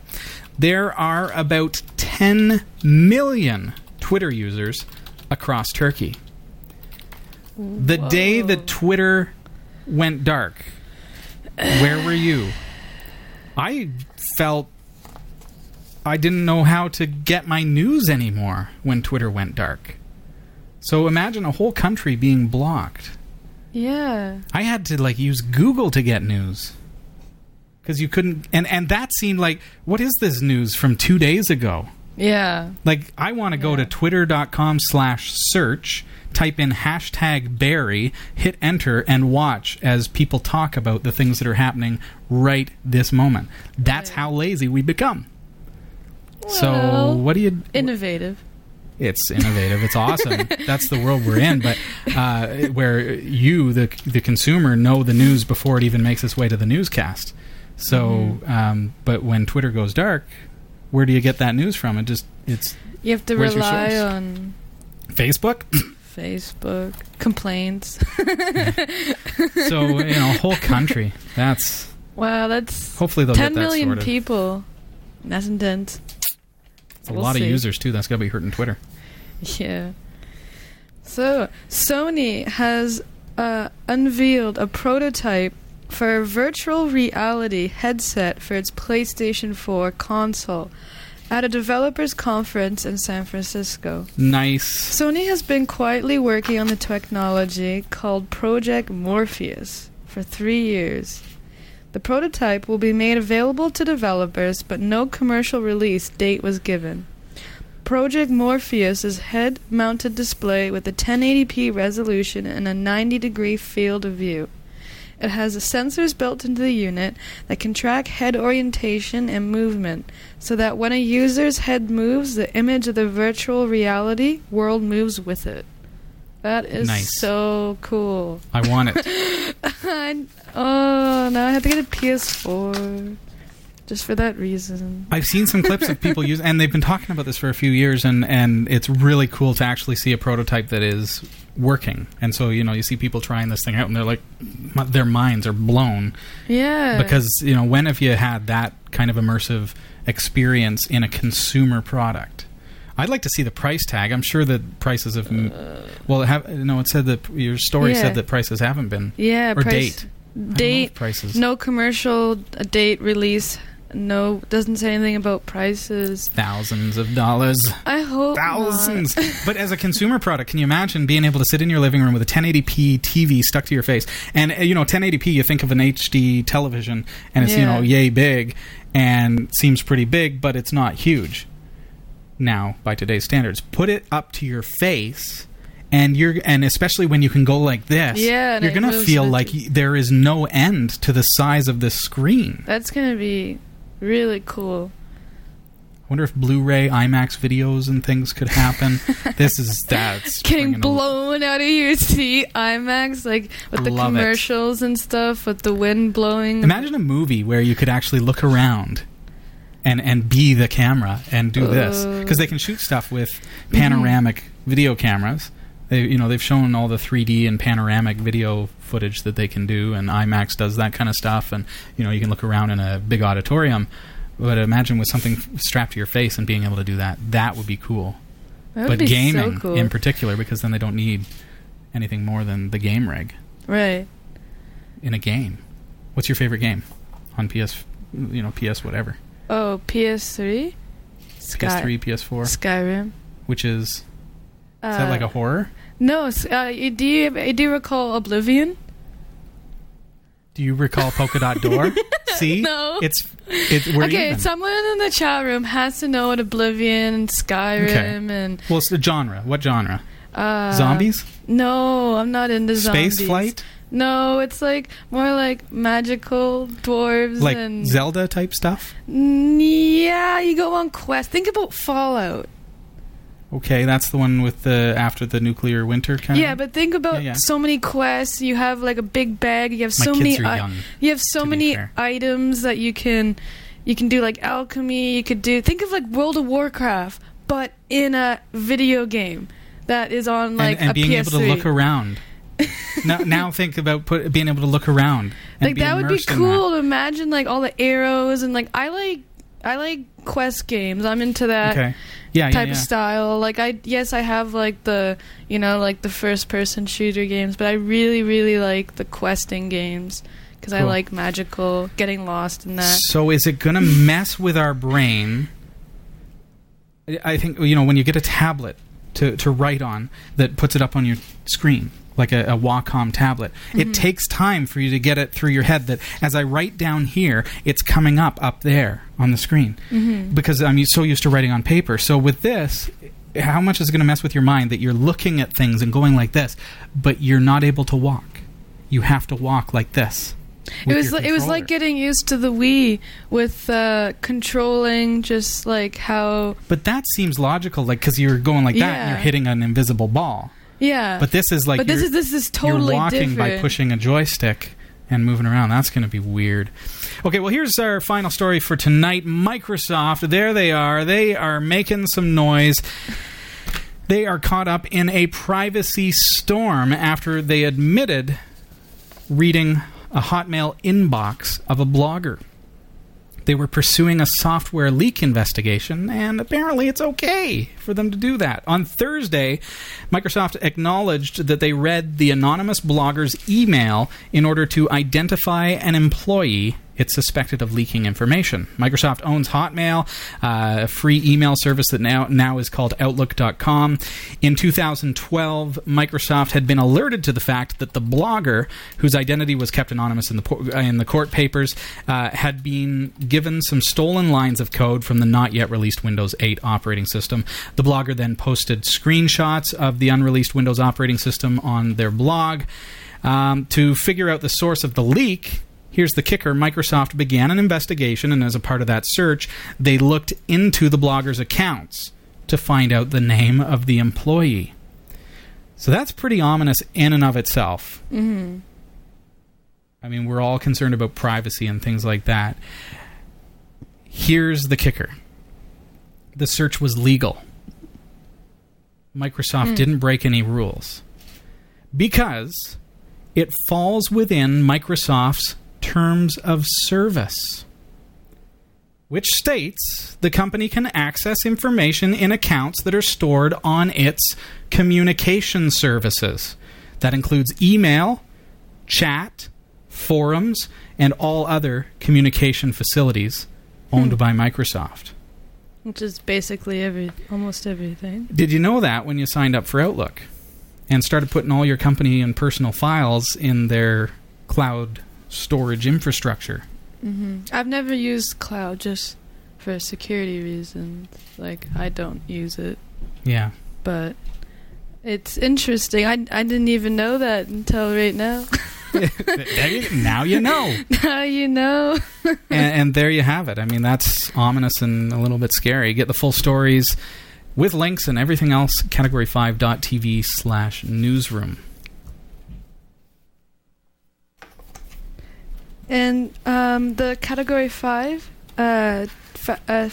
There are about 10 million Twitter users across Turkey. The day that Twitter went dark, where were you? I felt I didn't know how to get my news anymore when Twitter went dark. So imagine a whole country being blocked. Yeah. I had to like use Google to get news because you couldn't, and and that seemed like what is this news from two days ago? Yeah. Like I want to go to Yeah. twitter.com slash search, type in hashtag Barry, hit enter, and watch as people talk about the things that are happening right this moment. That's Right. how lazy we become. so what do you? Innovative. It's innovative. It's awesome. That's the world we're in. But uh, where you, the the consumer, know the news before it even makes its way to the newscast. So, um, but when Twitter goes dark, where do you get that news from? It just it's You have to rely on Facebook. Facebook complaints. so you know, whole country. That's wow, that's hopefully they'll 10 get that million sorted. people. That's intense. A We'll lot see. of users too. That's got to be hurting Twitter. Yeah. So Sony has uh, unveiled a prototype for a virtual reality headset for its PlayStation 4 console at a developers conference in San Francisco. Nice. Sony has been quietly working on the technology called Project Morpheus for three years. The prototype will be made available to developers, but no commercial release date was given. Project Morpheus is head mounted display with a 1080p resolution and a 90 degree field of view. It has sensors built into the unit that can track head orientation and movement so that when a user's head moves, the image of the virtual reality world moves with it. That is Nice. so cool. I want it. I- oh, now I have to get a PS4 just for that reason. I've seen some clips of people use, and they've been talking about this for a few years, and and it's really cool to actually see a prototype that is working. And so you know, you see people trying this thing out, and they're like, their minds are blown Yeah. because you know, when have you had that kind of immersive experience in a consumer product? I'd like to see the price tag. I'm sure that prices have. m well, it have, no, it said that your story Uh, Yeah. said that prices haven't been. yeah, or price, date. I don't know if Date. prices. No commercial uh, date release. No, doesn't say anything about prices. Thousands of dollars. I hope thousands. but as a consumer product, can you imagine being able to sit in your living room with a 1080p TV stuck to your face? And uh, you know, 1080p, you think of an HD television, and it's you know yay big, and seems pretty big, but it's not huge. Now, by today's standards, put it up to your face. And you're, and especially when you can go like this, Yeah, you're gonna feel like y- there is no end to the size of this screen. That's gonna be really cool. I wonder if Blu-ray, IMAX videos, and things could happen. this is that's Getting bringing a- blown out of your seat, IMAX, like with the Love it. commercials and stuff, with the wind blowing. Imagine a movie where you could actually look around and and be the camera and do this Uh. because they can shoot stuff with panoramic video cameras. They you know they've shown all the 3D and panoramic video footage that they can do, and IMAX does that kind of stuff. And you know you can look around in a big auditorium. But imagine with something strapped to your face and being able to do that. That would be cool. That but be gaming so cool. in particular, because then they don't need anything more than the game rig right. in a game. What's your favorite game on PS? You know, PS whatever. Oh, PS3. Sky- PS3, PS4, Skyrim. which is is Uh, that like a horror? No, s- uh, you- do you do you recall Oblivion? Do you recall Polka Dot Door? See, No. it's it's we're okay, even. someone in the chat room has to know what Oblivion and Skyrim and well, it's the genre. What genre? uh, Zombies? No, I'm not into zombies. Space flight? No, it's like more like magical dwarves Like and Zelda type stuff? Yeah, you go on quest. Think about Fallout. Okay, that's the one with the after the nuclear winter kind Yeah, of. Yeah, but think about Yeah, yeah. so many quests. You have like a big bag. You have my so many. i- young. you have so many items that you can you can do like alchemy. You could do think of like World of Warcraft, but in a video game that is on like and, and a being PS3. able to look around. now, now think about put, being able to look around. And like that would be cool to imagine like all the arrows and like I like I like quest games. I'm into that Okay. Yeah, yeah, type yeah. of style. Like I yes, I have like the you know like the first person shooter games, but I really really like the questing games because I like magical getting lost in that. So is it going to mess with our brain? I think you know when you get a tablet to to write on that puts it up on your screen like a, a Wacom tablet. It takes time for you to get it through your head that as I write down here, it's coming up up there on the screen because I'm so used to writing on paper. So with this. How much is it going to mess with your mind that you're looking at things and going like this, but you're not able to walk? You have to walk like this. It was your li- it was like getting used to the Wii with uh, controlling just like how But that seems logical, like because you're going like that, and you're hitting an invisible ball. Yeah. But this is like but this is this is totally you're walking by pushing a joystick and moving around. That's going to be weird. Okay, well here's our final story for tonight. Microsoft, there they are. They are making some noise. They are caught up in a privacy storm after they admitted reading a Hotmail inbox of a blogger. They were pursuing a software leak investigation, and apparently it's okay for them to do that. On Thursday, Microsoft acknowledged that they read the anonymous blogger's email in order to identify an employee it suspected of leaking information. Microsoft owns Hotmail, uh, a free email service that now now is called Outlook.com. In 2012, Microsoft had been alerted to the fact that the blogger, whose identity was kept anonymous in the uh, in the court papers, uh, had been given some stolen lines of code from the not yet released Windows 8 operating system. The blogger then posted screenshots of the unreleased Windows operating system on their blog. Um, to figure out the source of the leak, Here's the kicker Microsoft began an investigation, and as a part of that search, they looked into the blogger's accounts to find out the name of the employee. So that's pretty ominous in and of itself. Mm-hmm. I mean, we're all concerned about privacy and things like that. Here's the kicker the search was legal. Microsoft didn't break any rules because it falls within Microsoft's terms of service, which states the company can access information in accounts that are stored on its communication services. That includes email, chat, forums, and all other communication facilities owned hmm. by Microsoft. Which is basically every almost everything. Did you know that when you signed up for Outlook and started putting all your company and personal files in their cloud storage infrastructure? hmm I've never used cloud just for security reasons. Like I don't use it, Yeah. but it's interesting. I I didn't even know that until right now. Now you know. now you know. and, and there you have it. I mean, that's ominous and a little bit scary. Get the full stories with links and everything else, category5.tv slash newsroom. And um, the Category 5 uh, uh, uh,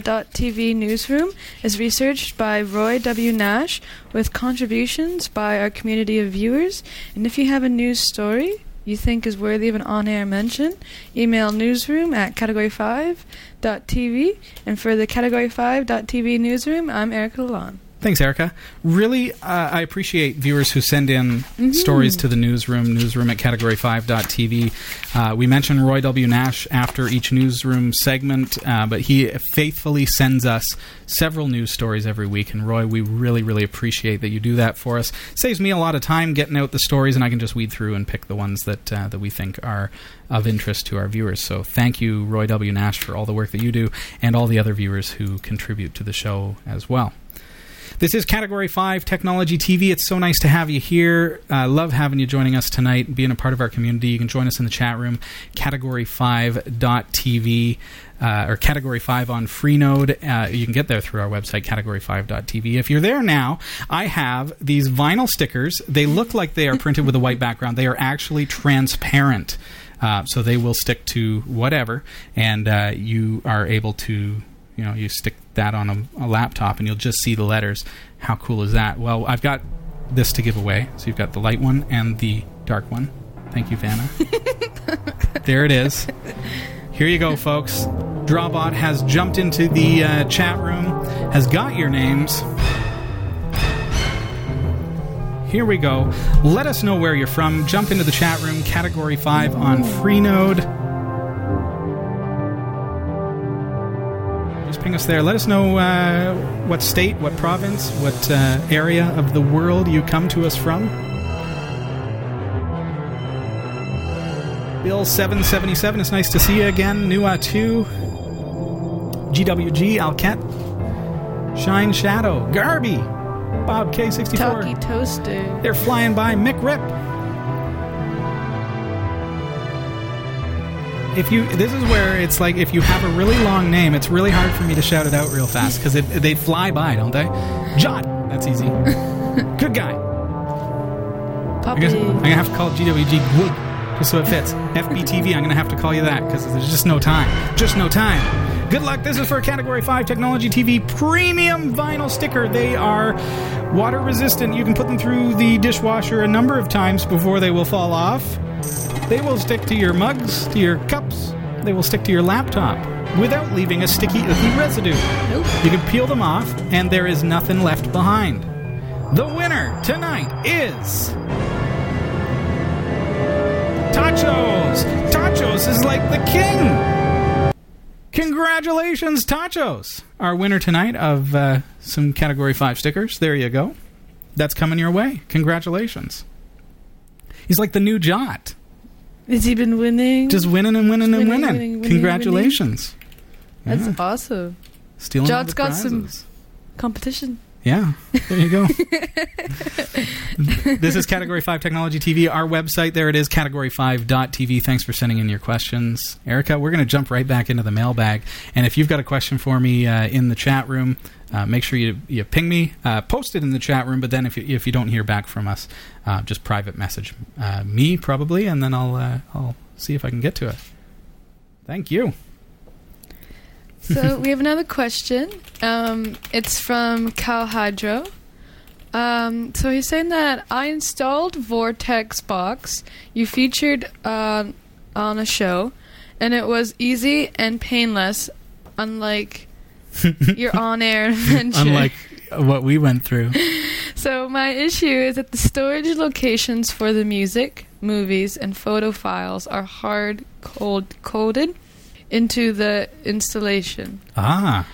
dot TV newsroom is researched by Roy W. Nash with contributions by our community of viewers. And if you have a news story you think is worthy of an on air mention, email newsroom at category5.tv. And for the category5.tv newsroom, I'm Erika Lalonde. Thanks, Erika. Really, uh, I appreciate viewers who send in stories to the newsroom, newsroom at category5.tv. Uh, we mention Roy W. Nash after each newsroom segment, uh, but he faithfully sends us several news stories every week. And Roy, we really, really appreciate that you do that for us. Saves me a lot of time getting out the stories, and I can just weed through and pick the ones that uh, that we think are of interest to our viewers. So thank you, Roy W. Nash, for all the work that you do, and all the other viewers who contribute to the show as well. This is Category 5 Technology TV. It's so nice to have you here. I uh, love having you joining us tonight, being a part of our community. You can join us in the chat room, category5.tv. Uh, or Category 5 on Freenode. Uh, you can get there through our website, category5.tv. If you're there now, I have these vinyl stickers. They look like they are printed with a white background. They are actually transparent. Uh, so they will stick to whatever, and uh, you are able to you know you stick that on a, a, laptop and you'll just see the letters. How cool is that? Well i've got this to give away. So you've got the light one and the dark one. Thank you vanna. There it is. Here you go folks. Drawbot has jumped into the uh, chat room has got your names. Here we go. Let us know where you're from. Jump into the chat room category 5 on freenode ping us there. Let us know uh, what state, what province, what uh, area of the world you come to us from. Bill seven seventy seven. It's nice to see you again. Nua two. GWG Alket. Shine Shadow. Garby. Bob K sixty four. Talkie Toaster. They're flying by. Mick Rip. If you this is where it's like if you have a really long name it's really hard for me to shout it out real fast because they fly by don't they? John. That's easy. Good guy. Puppy. I guess i'm gonna have to call gwg wood just so it fits. Fbtv i'm gonna have to call you that because there's just no time. Just no time. Good luck. This is for a category 5 technology tv premium vinyl sticker. They are water resistant. You can put them through the dishwasher a number of times before they will fall off they will stick to your mugs, to your cups, they will stick to your laptop without leaving a sticky, icky residue. Nope. You can peel them off, and there is nothing left behind. The winner tonight is. Tachos! Tachos is like the king! Congratulations, Tachos! Our winner tonight of uh, some Category 5 stickers. There you go. That's coming your way. Congratulations. He's like the new Jot. Has he been winning? Just winning and winning and winning, winning. winning, winning, Congratulations. That's Yeah. awesome. Stealing the got some- Competition. Yeah, there you go. this is Category 5 Technology TV. Our website, there it is, category5.tv. Thanks for sending in your questions. Erika, we're going to jump right back into the mailbag. And if you've got a question for me uh, in the chat room, uh, make sure you, you ping me, uh, post it in the chat room. But then if you, if you don't hear back from us, uh, just private message uh, me probably, and then I'll, uh, I'll see if I can get to it. Thank you. So we have another question. Um, it's from Cal Hydro. Um, so he's saying that I installed VortexBox. You featured uh, on a show, and it was easy and painless, unlike your on-air adventure. Unlike what we went through. So my issue is that the storage locations for the music, movies, and photo files are hard code coded into the installation. Ah,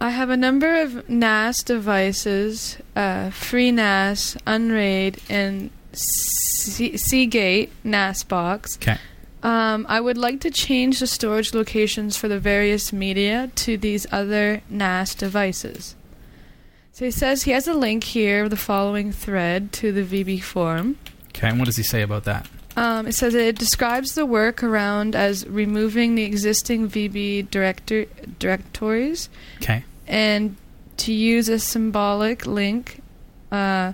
I have a number of NAS devices, uh, FreeNAS, Unraid, and C- Seagate NAS box. okay. Um, I would like to change the storage locations for the various media to these other NAS devices. So he says he has a link here, of the following thread to the VB forum. Okay, and what does he say about that? Um, it says it describes the workaround as removing the existing VB director- directories Okay. and to use a symbolic link uh,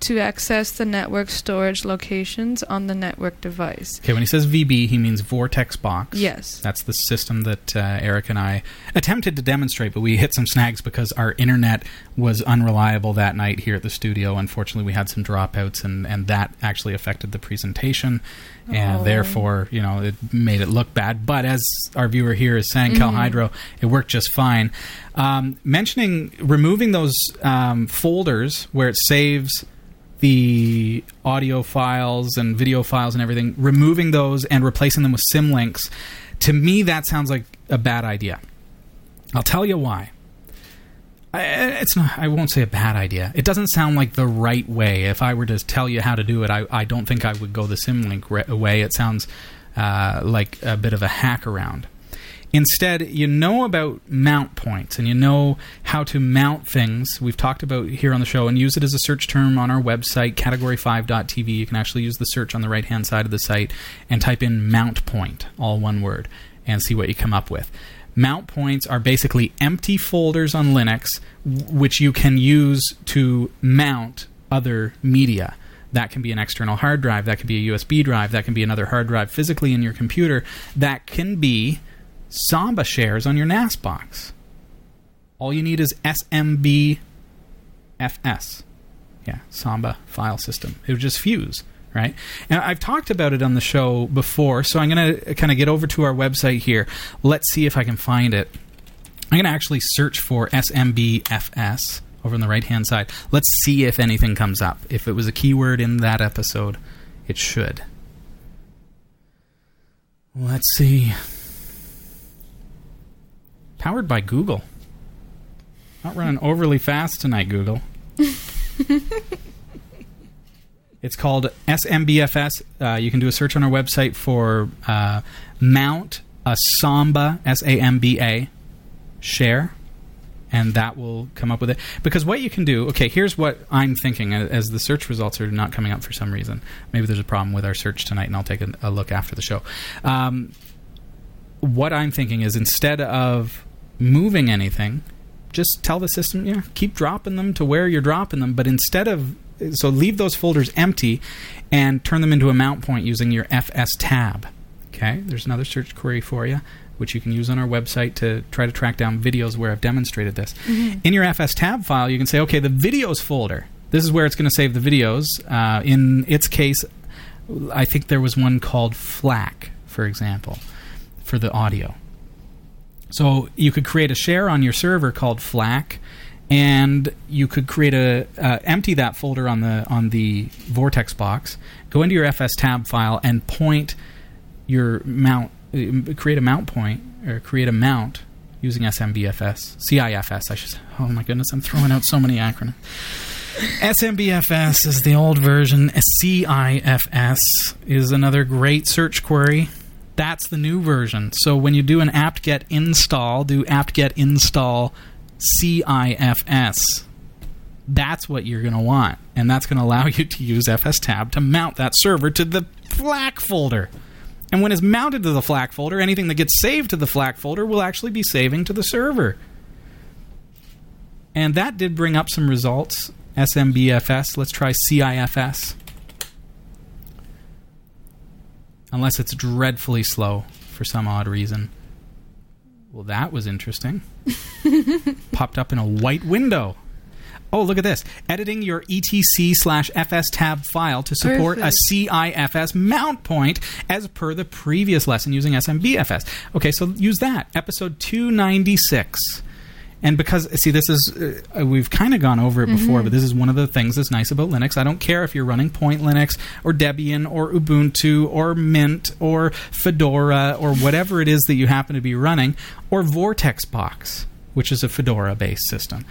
to access the network storage locations on the network device. Okay, when he says VB, he means VortexBox. Yes. That's the system that uh, Eric and I attempted to demonstrate, but we hit some snags because our internet was unreliable that night here at the studio. Unfortunately, we had some dropouts, and, and that actually affected the presentation, and Oh. therefore, you know, it made it look bad. But as our viewer here is saying, Cal Hydro, it worked just fine. Um, mentioning removing those um, folders where it saves the audio files and video files and everything, removing those and replacing them with symlinks, to me that sounds like a bad idea. I'll tell you why. I, it's not. I won't say a bad idea. It doesn't sound like the right way. If I were to tell you how to do it, I, I don't think I would go the symlink re- way. It sounds uh, like a bit of a hack around. Instead, you know about mount points and you know how to mount things. We've talked about here on the show and use it as a search term on our website, category5.tv. You can actually use the search on the right hand side of the site and type in mount point, all one word, and see what you come up with. Mount points are basically empty folders on Linux, which you can use to mount other media. That can be an external hard drive, that can be a USB drive, that can be another hard drive physically in your computer, that can be Samba shares on your NAS box. All you need is SMBFS. Yeah, Samba file system. It would just fuse, right? And I've talked about it on the show before, so I'm going to kind of get over to our website here. Let's see if I can find it. I'm going to actually search for SMBFS over on the right hand side. Let's see if anything comes up. If it was a keyword in that episode, it should. Let's see. Powered by Google. Not running overly fast tonight, Google. it's called SMBFS. Uh, you can do a search on our website for uh, Mount a Samba, S A M B A, share, and that will come up with it. Because what you can do, okay, here's what I'm thinking as the search results are not coming up for some reason. Maybe there's a problem with our search tonight, and I'll take a, a look after the show. Um, what I'm thinking is instead of moving anything, just tell the system, yeah, keep dropping them to where you're dropping them. But instead of so leave those folders empty and turn them into a mount point using your FS tab. Okay, there's another search query for you, which you can use on our website to try to track down videos where I've demonstrated this. In your FS tab file, you can say, okay, the videos folder. This is where it's going to save the videos. Uh, in its case, I think there was one called FLAC, for example. for the audio. So you could create a share on your server called FLAC, and you could create a uh, empty that folder on the on the VortexBox, go into your FS tab file, and point your mount, uh, create a mount point or create a mount using SMBFS, CIFS. I should. Oh my goodness, I'm throwing out so many acronyms. SMBFS is the old version. CIFS is another great search query. That's the new version. So when you do an apt-get install, do apt-get install CIFS. That's what you're going to want. And that's going to allow you to use FS-tab to mount that server to the FLAC folder. And when it's mounted to the FLAC folder, anything that gets saved to the FLAC folder will actually be saving to the server. And that did bring up some results. SMBFS. Let's try CIFS. Unless it's dreadfully slow for some odd reason. Well, that was interesting. Popped up in a white window. Oh, look at this. Editing your etc slash fs tab file to support Perfect. a CIFS mount point as per the previous lesson using SMBFS. Okay, so use that. Episode 296. And because, see, this is, uh, we've kind of gone over it before, but this is one of the things that's nice about Linux. I don't care if you're running Point Linux or Debian or Ubuntu or Mint or Fedora or whatever it is that you happen to be running, or VortexBox, which is a Fedora based system.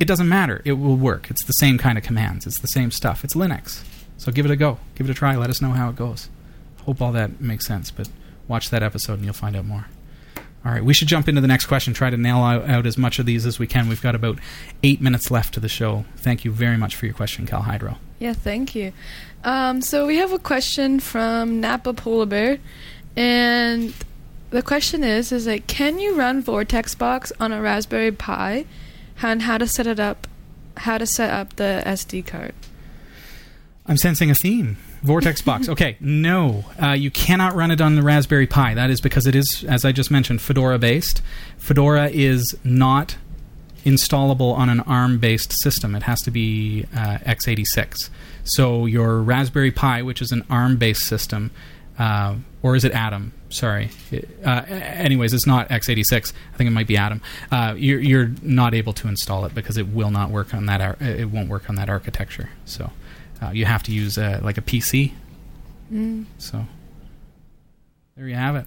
It doesn't matter. It will work. It's the same kind of commands, it's the same stuff. It's Linux. So give it a go. Give it a try. Let us know how it goes. Hope all that makes sense, but watch that episode and you'll find out more. All right, we should jump into the next question. Try to nail out, as much of these as we can. We've got about eight minutes left to the show. Thank you very much for your question, Cal Hydro. Yeah, thank you. Um, so we have a question from Napa Polar Bear, and the question is: Is like, can you run VortexBox on a Raspberry Pi, and how to set it up? How to set up the SD card? I'm sensing a theme. VortexBox. Okay, no, uh, you cannot run it on the Raspberry Pi. That is because it is, as I just mentioned, Fedora based. Fedora is not installable on an ARM based system. It has to be uh, x86. So your Raspberry Pi, which is an ARM based system, uh, or is it Atom? Sorry. Uh, anyways, it's not x86. I think it might be Atom. Uh, you're, you're not able to install it because it will not work on that. Ar- it won't work on that architecture. So uh, you have to use uh, like a PC. Mm. So there you have it.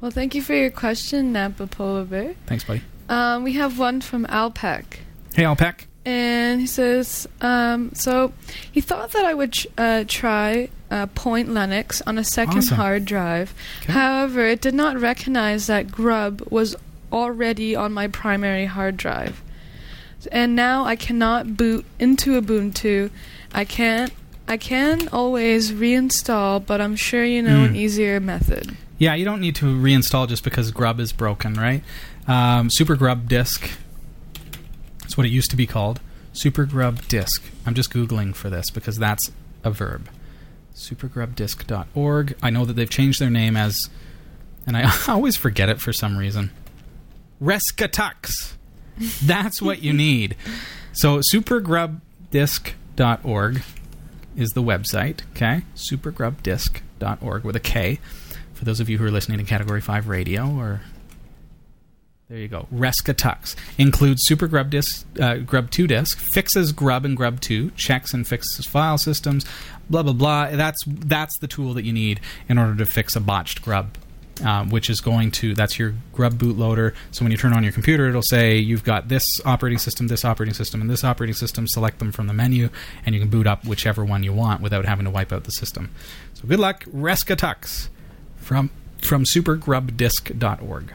Well, thank you for your question, Napa Polar Bear. Thanks, buddy. Um, we have one from Alpec. Hey, Alpec. And he says, um, so he thought that I would uh, try uh, Point Linux on a second Awesome. hard drive. Okay. However, it did not recognize that Grub was already on my primary hard drive. And now I cannot boot into Ubuntu. I can't. I can always reinstall, but I'm sure you know an Mm. easier method. Yeah, you don't need to reinstall just because Grub is broken, right? Um, Super Grub Disk. That's what it used to be called. Super Grub Disk. I'm just Googling for this because that's a verb. Supergrubdisk.org. I know that they've changed their name as, and I always forget it for some reason. Rescatux. That's what you need. So supergrubdisk.org is the website, okay? Supergrubdisk.org with a K. For those of you who are listening to Category 5 radio or there you go. Rescatux includes Super Grub Disk, uh, Grub 2 disk, fixes Grub and Grub 2, checks and fixes file systems, blah blah blah. That's that's the tool that you need in order to fix a botched Grub, um, which is going to that's your Grub bootloader. So when you turn on your computer, it'll say you've got this operating system, this operating system, and this operating system. Select them from the menu, and you can boot up whichever one you want without having to wipe out the system. So good luck, Rescatux from from supergrubdisk.org.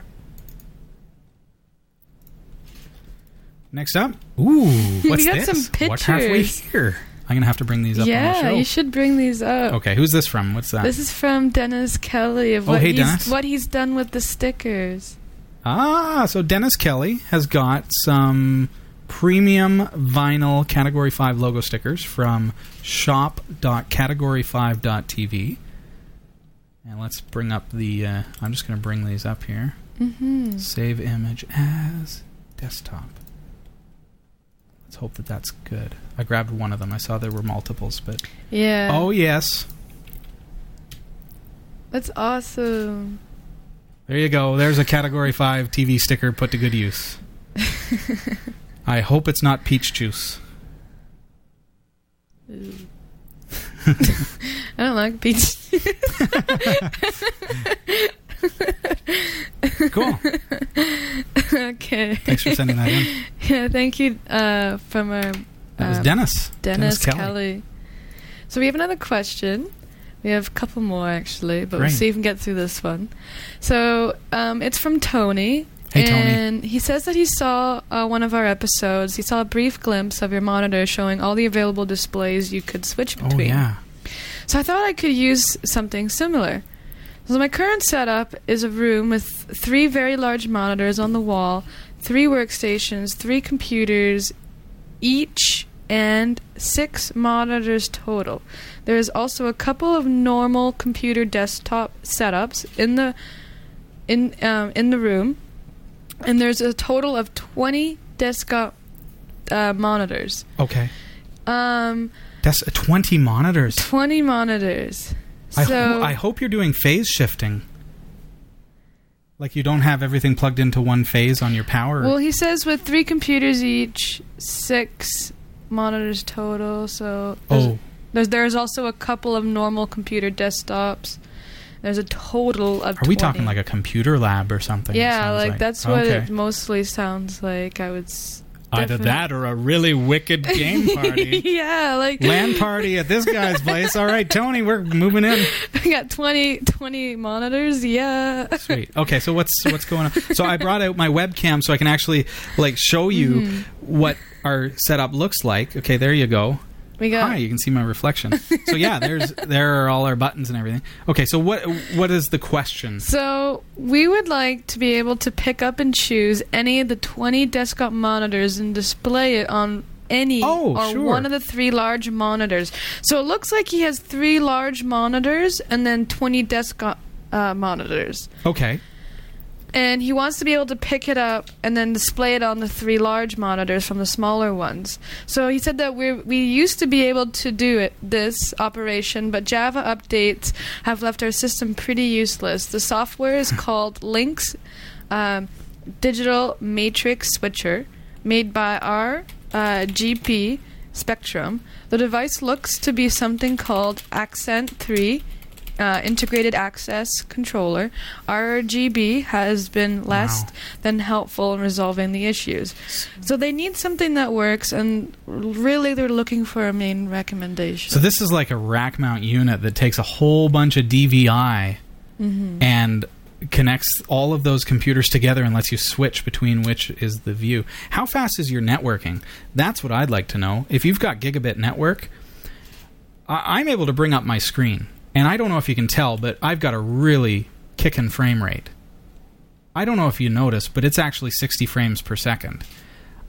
Next up, ooh, what's got this? some What have we pictures. here? I'm gonna have to bring these up on the yeah, show. you should bring these up. Okay, who's this from? What's that? This is from Dennis Kelly of Oh, what, hey, he's, Dennis. what he's done with the stickers. ah, so Dennis Kelly has got some premium vinyl Category 5 logo stickers from shop.category5.tv. And let's bring up the. Uh, I'm just going to bring these up here. Mm-hmm. Save image as desktop. Let's hope that that's good. I grabbed one of them. I saw there were multiples, but. Yeah. Oh, yes. That's awesome. There you go. There's a Category 5 TV sticker put to good use. I hope it's not peach juice. I don't like peach. Cool. okay. Thanks for sending that in. Yeah, thank you uh, from our That was uh, Dennis. Dennis, Kelly. Kelly. So we have another question. We have a couple more actually, but Great. we'll see if we can get through this one. So um, it's from Tony. Hey, Tony. and he says that he saw uh, one of our episodes. He saw a brief glimpse of your monitor showing all the available displays you could switch between. Oh, between. yeah. So I thought I could use something similar. So my current setup is a room with three very large monitors on the wall, three workstations, three computers each, and six monitors total. There is also a couple of normal computer desktop setups in the in um, in the room, and there's a total of twenty desktop uh, monitors. Okay. Um, That's uh, 20 monitors. 20 monitors. I, So ho- I hope you're doing phase shifting. Like you don't have everything plugged into one phase on your power. well, he says with three computers each, six monitors total. So there's, oh, there's there's also a couple of normal computer desktops. There's a total of. are we 20. talking like a computer lab or something? Yeah, sounds like, that's what okay. it mostly sounds like. I would. S- Either definitely- that or a really wicked game party. yeah, like land party at this guy's place. All right, Tony, we're moving in. we got 20, 20 monitors. Yeah. Sweet. Okay, so what's what's going on? So I brought out my webcam so I can actually like show you Mm-hmm. what our setup looks like. Okay, there you go. We got Hi, you can see my reflection. so yeah, there's there are all our buttons and everything. Okay, so what what is the question? So, we would like to be able to pick up and choose any of the 20 desktop monitors and display it on any Oh, or sure. one of the three large monitors. So, it looks like he has three large monitors and then 20 desktop uh, monitors. Okay. And he wants to be able to pick it up and then display it on the three large monitors from the smaller ones. So he said that we we used to be able to do it this operation, but Java updates have left our system pretty useless. The software is called Linx um, Digital Matrix Switcher, made by our uh, GP Spectrum. The device looks to be something called Accent 3 uh, integrated access controller, RGB has been less Wow. than helpful in resolving the issues. So they need something that works, and really they're looking for a main recommendation. So this is like a rack mount unit that takes a whole bunch of DVI Mm-hmm. and connects all of those computers together and lets you switch between which is the view. How fast is your networking? That's what I'd like to know. If you've got gigabit network, I- I'm able to bring up my screen, and I don't know if you can tell, but I've got a really kicking frame rate. I don't know if you noticed, but it's actually 60 frames per second.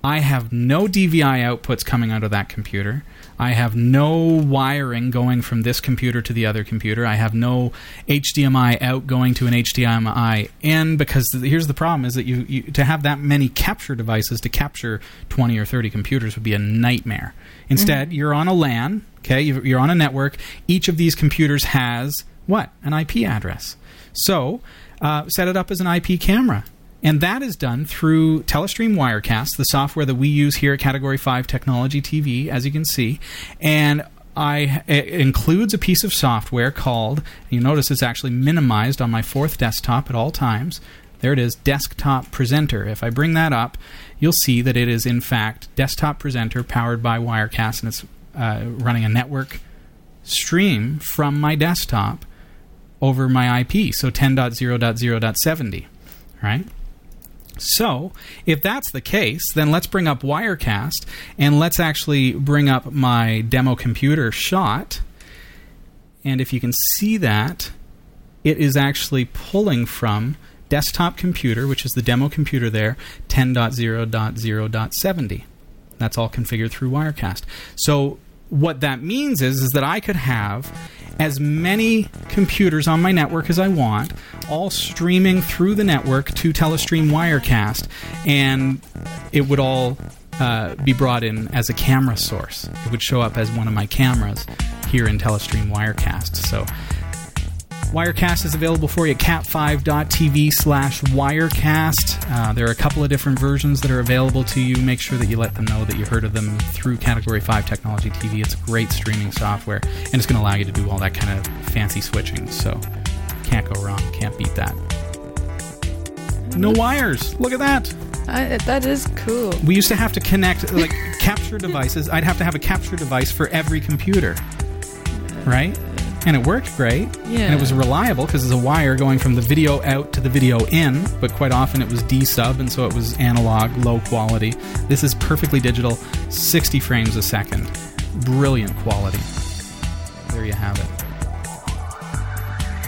I have no DVI outputs coming out of that computer. I have no wiring going from this computer to the other computer. I have no HDMI out going to an HDMI in because here's the problem is that you, you to have that many capture devices to capture 20 or 30 computers would be a nightmare. Instead, you're on a LAN, okay? you- You're on a network. Each of these computers has what? An IP address. So, uh, set it up as an IP camera. And that is done through Telestream Wirecast, the software that we use here at Category 5 Technology TV, as you can see. And I, it includes a piece of software called, you notice it's actually minimized on my fourth desktop at all times. There it is, Desktop Presenter. If I bring that up, you'll see that it is, in fact, Desktop Presenter powered by Wirecast, and it's uh, running a network stream from my desktop over my IP, so 10.0.0.70, right? So, if that's the case, then let's bring up Wirecast and let's actually bring up my demo computer shot. And if you can see that, it is actually pulling from desktop computer, which is the demo computer there, 10.0.0.70. That's all configured through Wirecast. So what that means is, is that I could have as many computers on my network as I want, all streaming through the network to Telestream Wirecast, and it would all uh, be brought in as a camera source. It would show up as one of my cameras here in Telestream Wirecast. So Wirecast is available for you at cat5.tv slash Wirecast. Uh, there are a couple of different versions that are available to you. Make sure that you let them know that you heard of them through Category 5 Technology TV. It's great streaming software, and it's going to allow you to do all that kind of fancy switching. So can't go wrong. Can't beat that. No wires. Look at that. I, that is cool. We used to have to connect like capture devices. I'd have to have a capture device for every computer, right? And it worked great. Yeah. And it was reliable because it's a wire going from the video out to the video in, but quite often it was D sub, and so it was analog, low quality. This is perfectly digital, 60 frames a second. Brilliant quality. There you have it.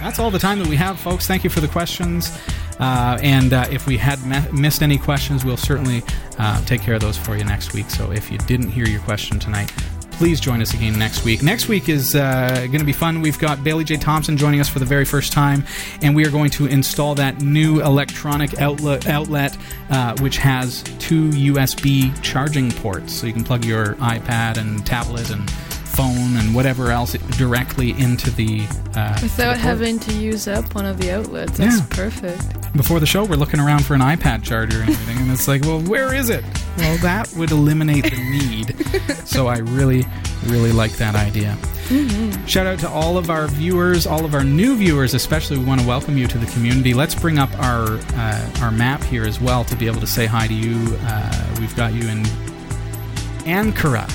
That's all the time that we have, folks. Thank you for the questions. Uh, and uh, if we had me- missed any questions, we'll certainly uh, take care of those for you next week. So if you didn't hear your question tonight, please join us again next week. Next week is uh, going to be fun. We've got Bailey J. Thompson joining us for the very first time, and we are going to install that new electronic outlet, outlet uh, which has two USB charging ports. So you can plug your iPad and tablet and phone and whatever else directly into the. Uh, to the Without having to use up one of the outlets. That's Yeah. perfect. Before the show, we're looking around for an iPad charger and everything, and it's like, well, where is it? Well, that would eliminate the need. so I really, really like that idea. Shout out to all of our viewers, all of our new viewers, especially. We want to welcome you to the community. Let's bring up our uh, our map here as well to be able to say hi to you. Uh, we've got you in Ankara,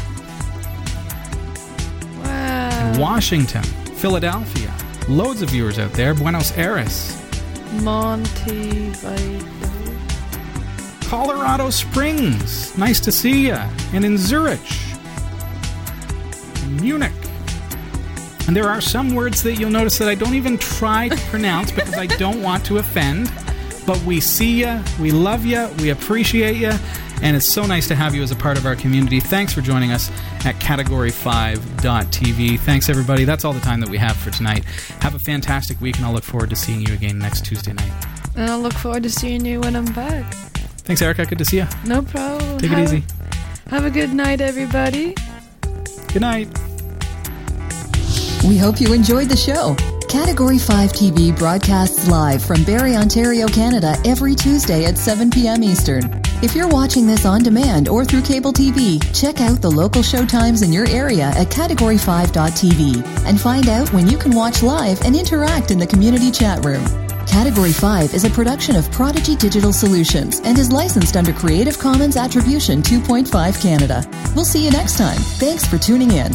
Wow. Washington, Philadelphia. Loads of viewers out there. Buenos Aires. Montevideo. Colorado Springs. Nice to see you. And in Zurich. Munich. And there are some words that you'll notice that I don't even try to pronounce because I don't want to offend. But we see you, we love you, we appreciate you, and it's so nice to have you as a part of our community. Thanks for joining us at category5.tv. Thanks, everybody. That's all the time that we have for tonight. Have a fantastic week, and I'll look forward to seeing you again next Tuesday night. And I'll look forward to seeing you when I'm back. Thanks, Erika. Good to see you. No problem. Take it Have- easy. Have a good night, everybody. Good night. We hope you enjoyed the show. Category 5 TV broadcasts live from Barrie, Ontario, Canada every Tuesday at 7 p.m. Eastern. If you're watching this on demand or through cable TV, check out the local showtimes in your area at category5.tv and find out when you can watch live and interact in the community chat room. Category 5 is a production of Prodigy Digital Solutions and is licensed under Creative Commons Attribution 2.5 Canada. We'll see you next time. Thanks for tuning in.